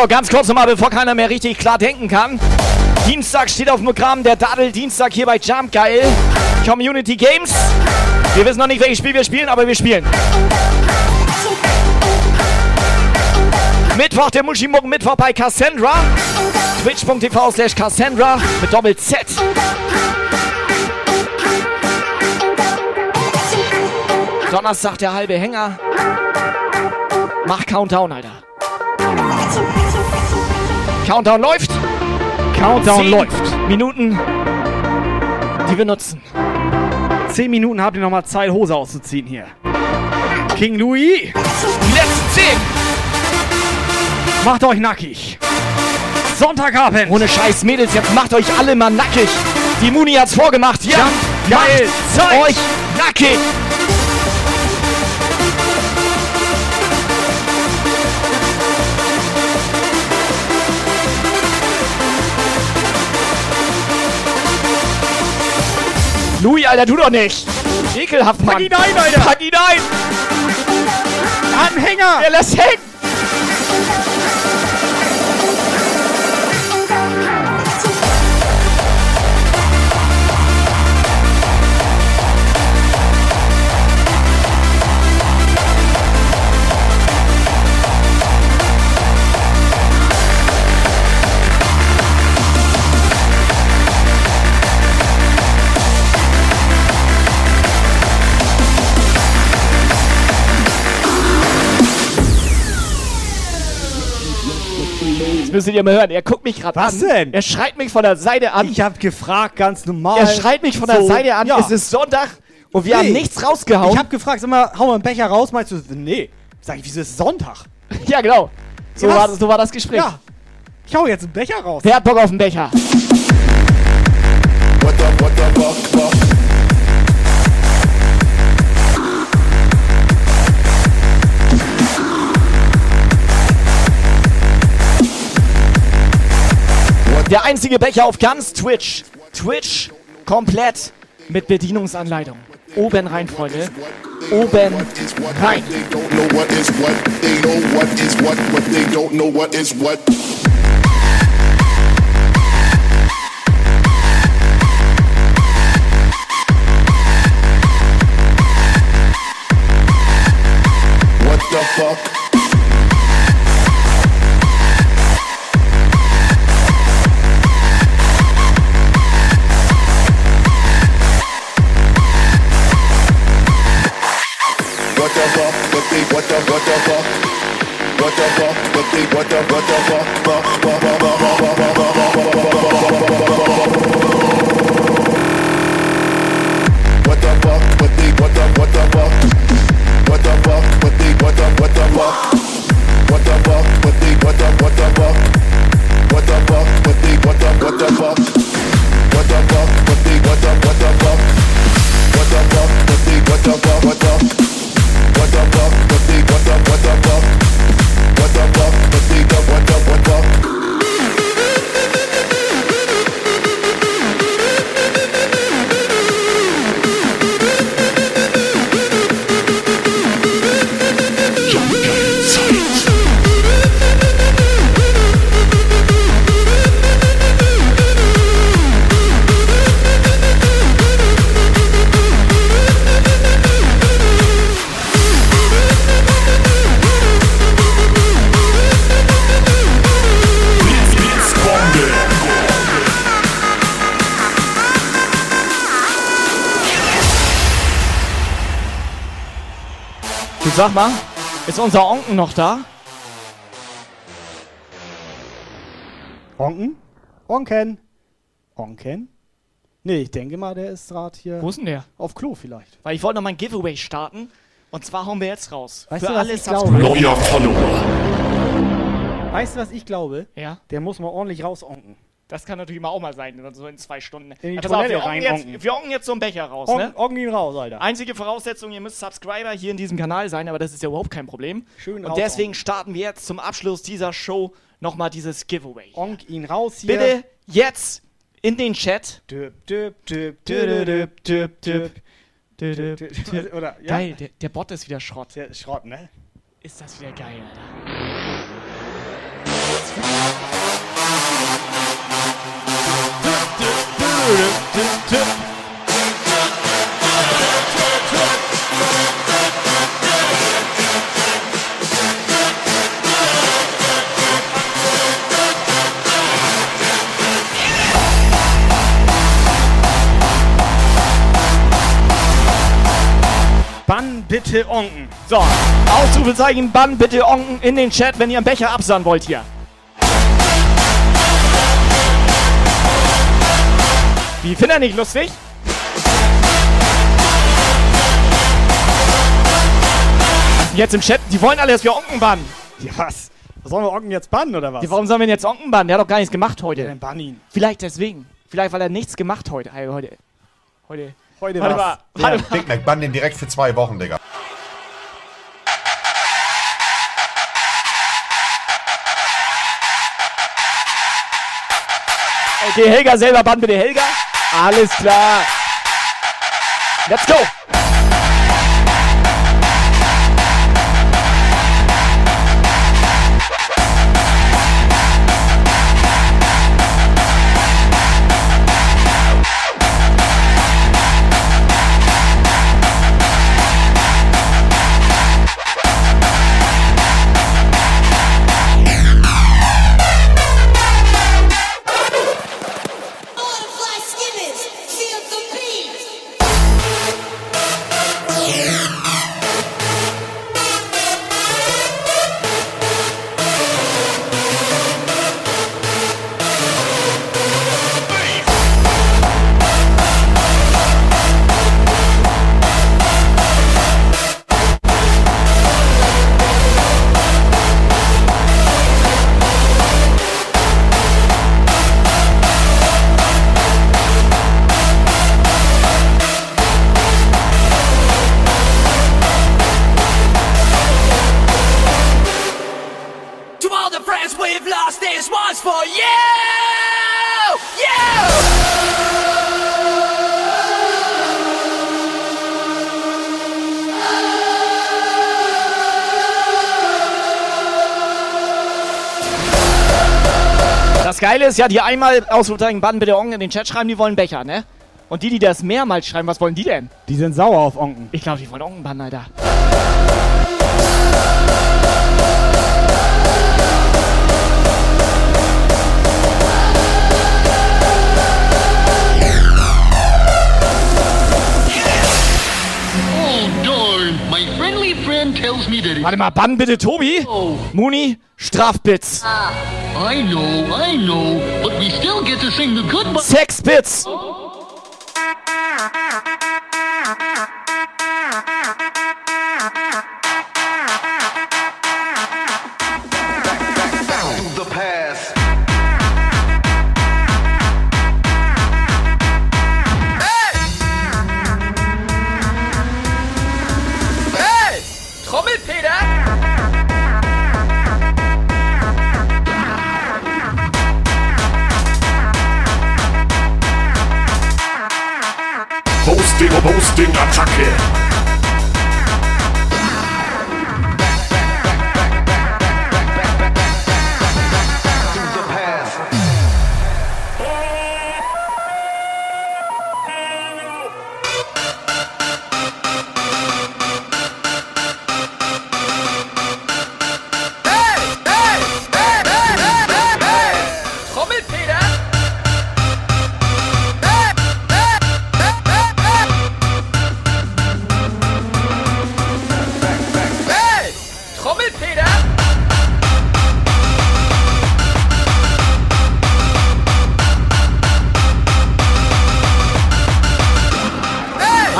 Ganz kurz nochmal, bevor keiner mehr richtig klar denken kann. Dienstag steht auf dem Programm der Dadel Dienstag hier bei Jump Geil. Community Games. Wir wissen noch nicht, welches Spiel wir spielen, aber wir spielen. Mittwoch, der Muschimorgen Mittwoch bei Cassandra. Twitch.tv slash Cassandra mit Doppel Z. Donnerstag der halbe Hänger. Mach Countdown, Alter. Countdown läuft.
Countdown läuft.
Minuten die wir nutzen.
Zehn Minuten habt ihr nochmal Zeit, Hose auszuziehen hier. King Louis.
Die letzten zehn.
Macht euch nackig. Sonntagabend.
Ohne Scheiß, Mädels, jetzt macht euch alle mal nackig. Die Muni hat's vorgemacht. Ja,
geil.
Macht euch nackig. Louis, Alter, tu doch nicht. Ekelhaft, Mann.
Pack ihn ein, Alter.
Pack ihn ein.
Anhänger.
Er lässt hängen. Müsstet ihr mal hören. Er guckt mich gerade an.
Was denn?
Er schreit mich von der Seite an.
Ich hab gefragt, ganz normal.
Er schreit mich von der
So,
Seite an.
ja.
Es ist Sonntag und wir haben
Nee.
nichts rausgehauen.
Ich hab gefragt, sag mal, hau mal einen Becher raus. Meinst du, nee. Sag ich, wieso ist Sonntag?
ja, genau. So, war, so war das Gespräch.
Ja. Ich hau jetzt einen Becher raus.
Wer hat Bock auf den Becher? Der einzige Becher auf ganz Twitch. Twitch komplett mit Bedienungsanleitung. Oben rein, Freunde. Oben rein.
What the, What the? What the fuck? Fuck,
sag mal, ist unser Onken noch da?
Onken? Onken? Onken? Nee, ich denke mal, der ist gerade hier.
Wo ist denn der?
Auf Klo vielleicht.
Weil ich wollte noch mal ein Giveaway starten. Und zwar hauen wir jetzt raus.
Weißt
Für
du, was
alle
ich glaube?
Subscriber.
Neuer
Follower.
Weißt du, was ich glaube?
Ja.
Der muss mal ordentlich rausonken.
Das kann natürlich mal auch mal sein, so in zwei Stunden.
In die
Ja, auf,
Toilette
wir, onken
reinonken.
jetzt, wir onken jetzt so einen Becher raus,
On,
ne?
onken ihn raus, Alter.
Einzige Voraussetzung, ihr müsst Subscriber hier in diesem Kanal sein, aber das ist ja überhaupt kein Problem.
Schön
Und deswegen starten wir jetzt zum Abschluss dieser Show nochmal dieses Giveaway.
Onk ihn raus hier.
Bitte jetzt in den Chat.
Düb, düb, düb,
Düb,
düb,
düb,
düb. Oder, ja.
Geil, der, der Bot ist wieder Schrott.
Der Schrott, ne?
Ist das wieder geil, Alter.
Bann bitte onken.
So, Ausrufezeichen, Bann, bitte onken in den Chat, wenn ihr einen Becher absahen wollt hier. Die findet er nicht lustig. Jetzt im Chat, die wollen alle, dass wir Onken bannen.
Ja, was? Sollen wir Onken jetzt bannen oder was?
Ja, warum sollen wir ihn jetzt Onken bannen? Der hat doch gar nichts gemacht heute.
Ja, dann bann ihn.
Vielleicht deswegen. Vielleicht, weil er nichts gemacht heute. Heute. Heute.
Heute
Warte
was?
Mal. Warte ja. mal.
Big Mac, bann den direkt für zwei Wochen, Digga.
Okay, Helga selber, bann bitte Helga. Alles klar. Let's go. Ist ja, die einmal Ausrufezeichen bannen bitte Onken in den Chat schreiben, die wollen Becher, ne? Und die, die das mehrmals schreiben, was wollen die denn?
Die sind sauer auf Onken.
Ich glaube, die wollen Onken bannen, Alter.
Me that
Warte mal, bannen bitte Tobi. Muni, Strafbits.
I know, I know, but we still get to sing the good
Sexbits.
the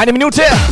Eine Minute.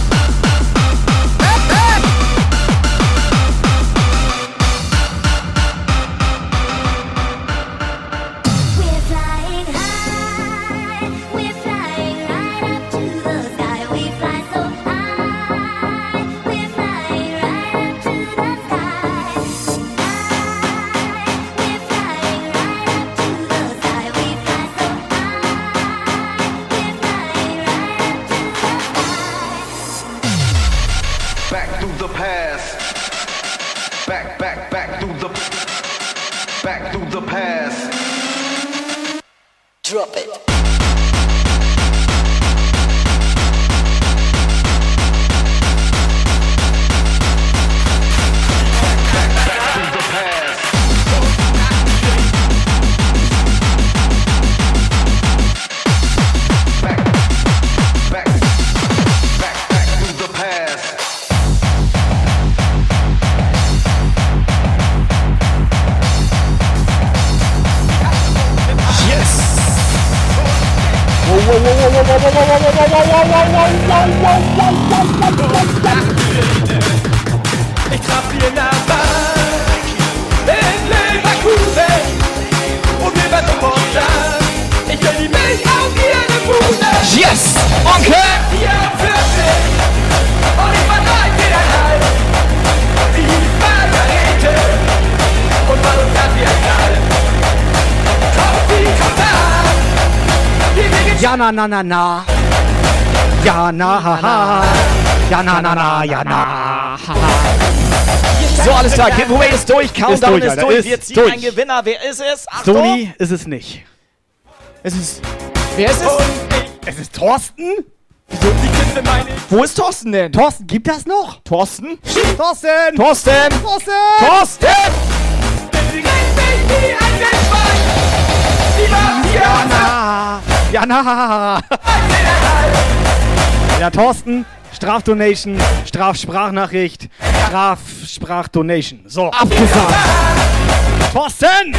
Na, na, na. Ja, na, ha, ha. Ja, na, na, na, ja, na. ha, ha.
So, alles klar. Giveaway ist durch. Countdown
durch,
ist durch.
ist
Wir ziehen
durch.
einen Gewinner. Wer ist es? Achtung.
Sony ist es nicht.
Es ist. Wer ist es?
Es ist Thorsten?
Wieso die Kiste meine ich?
Wo ist Thorsten denn?
Thorsten, gibt das noch?
Thorsten?
Thorsten!
Thorsten!
Thorsten!
Thorsten!
Sie nennt mich wie Die war
Ja, Thorsten, Strafdonation, Strafsprachnachricht, Strafsprachdonation. So, abgesagt. Thorsten!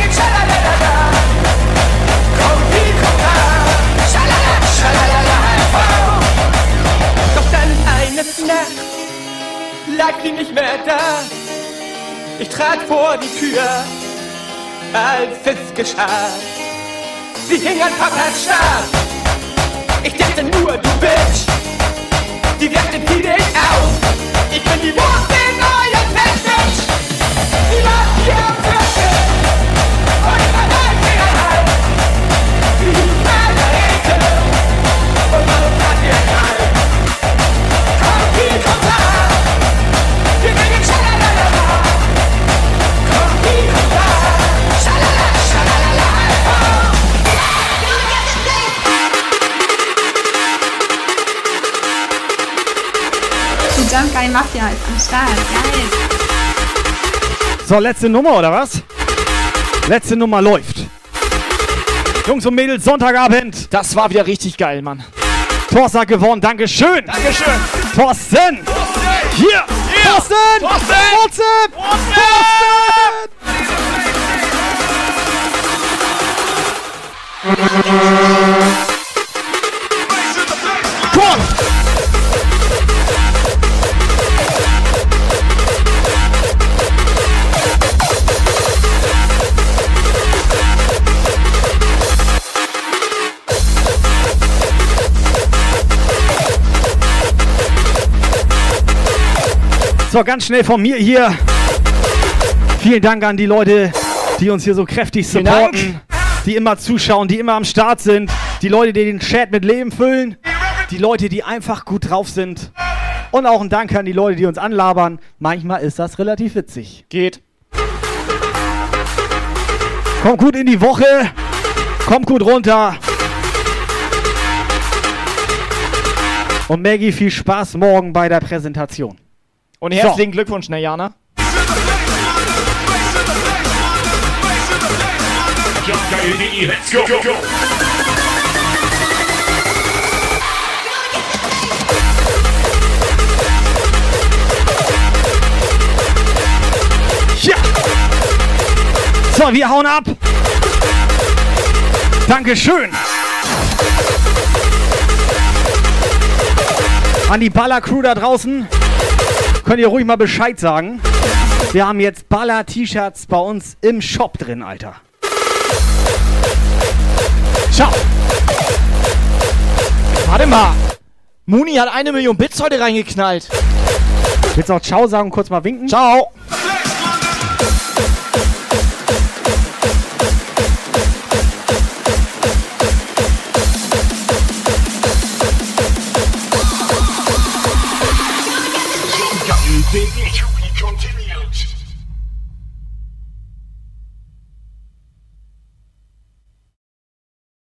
Doch dann eines Nacht lag sie nicht mehr da. Ich trat vor die Tür, als es geschah. Sie hing an Papas Stab. Ich dachte nur, du Bitch. Die wirkte die dich auf. Ich bin die Wurst
Guy Mafia ist am Start. Geil.
So, letzte Nummer, oder was? Letzte Nummer läuft. Jungs und Mädels, Sonntagabend.
Das war wieder richtig geil, Mann.
Thorsten hat gewonnen. Dankeschön.
Dankeschön.
Thorsten. Hier. Thorsten.
Thorsten.
Thorsten. Thorsten.
Komm!
So, ganz schnell von mir hier. Vielen Dank an die Leute, die uns hier so kräftig supporten, die immer zuschauen, die immer am Start sind, die Leute, die den Chat mit Leben füllen, die Leute, die einfach gut drauf sind. Und auch ein Dank an die Leute, die uns anlabern. Manchmal ist das relativ witzig.
Geht.
Kommt gut in die Woche. Kommt gut runter. Und Maggie, viel Spaß morgen bei der Präsentation.
Und herzlichen Glückwunsch, ne, Jana?
Let's go. go, go.
Ja. So, wir hauen ab. Dankeschön. An die Baller-Crew da draußen könnt ihr ruhig mal Bescheid sagen. Wir haben jetzt Baller-T-Shirts bei uns im Shop drin, Alter. Ciao.
Warte mal. Muni hat eine Million Bits heute reingeknallt.
Willst du auch Ciao sagen und kurz mal winken?
Ciao.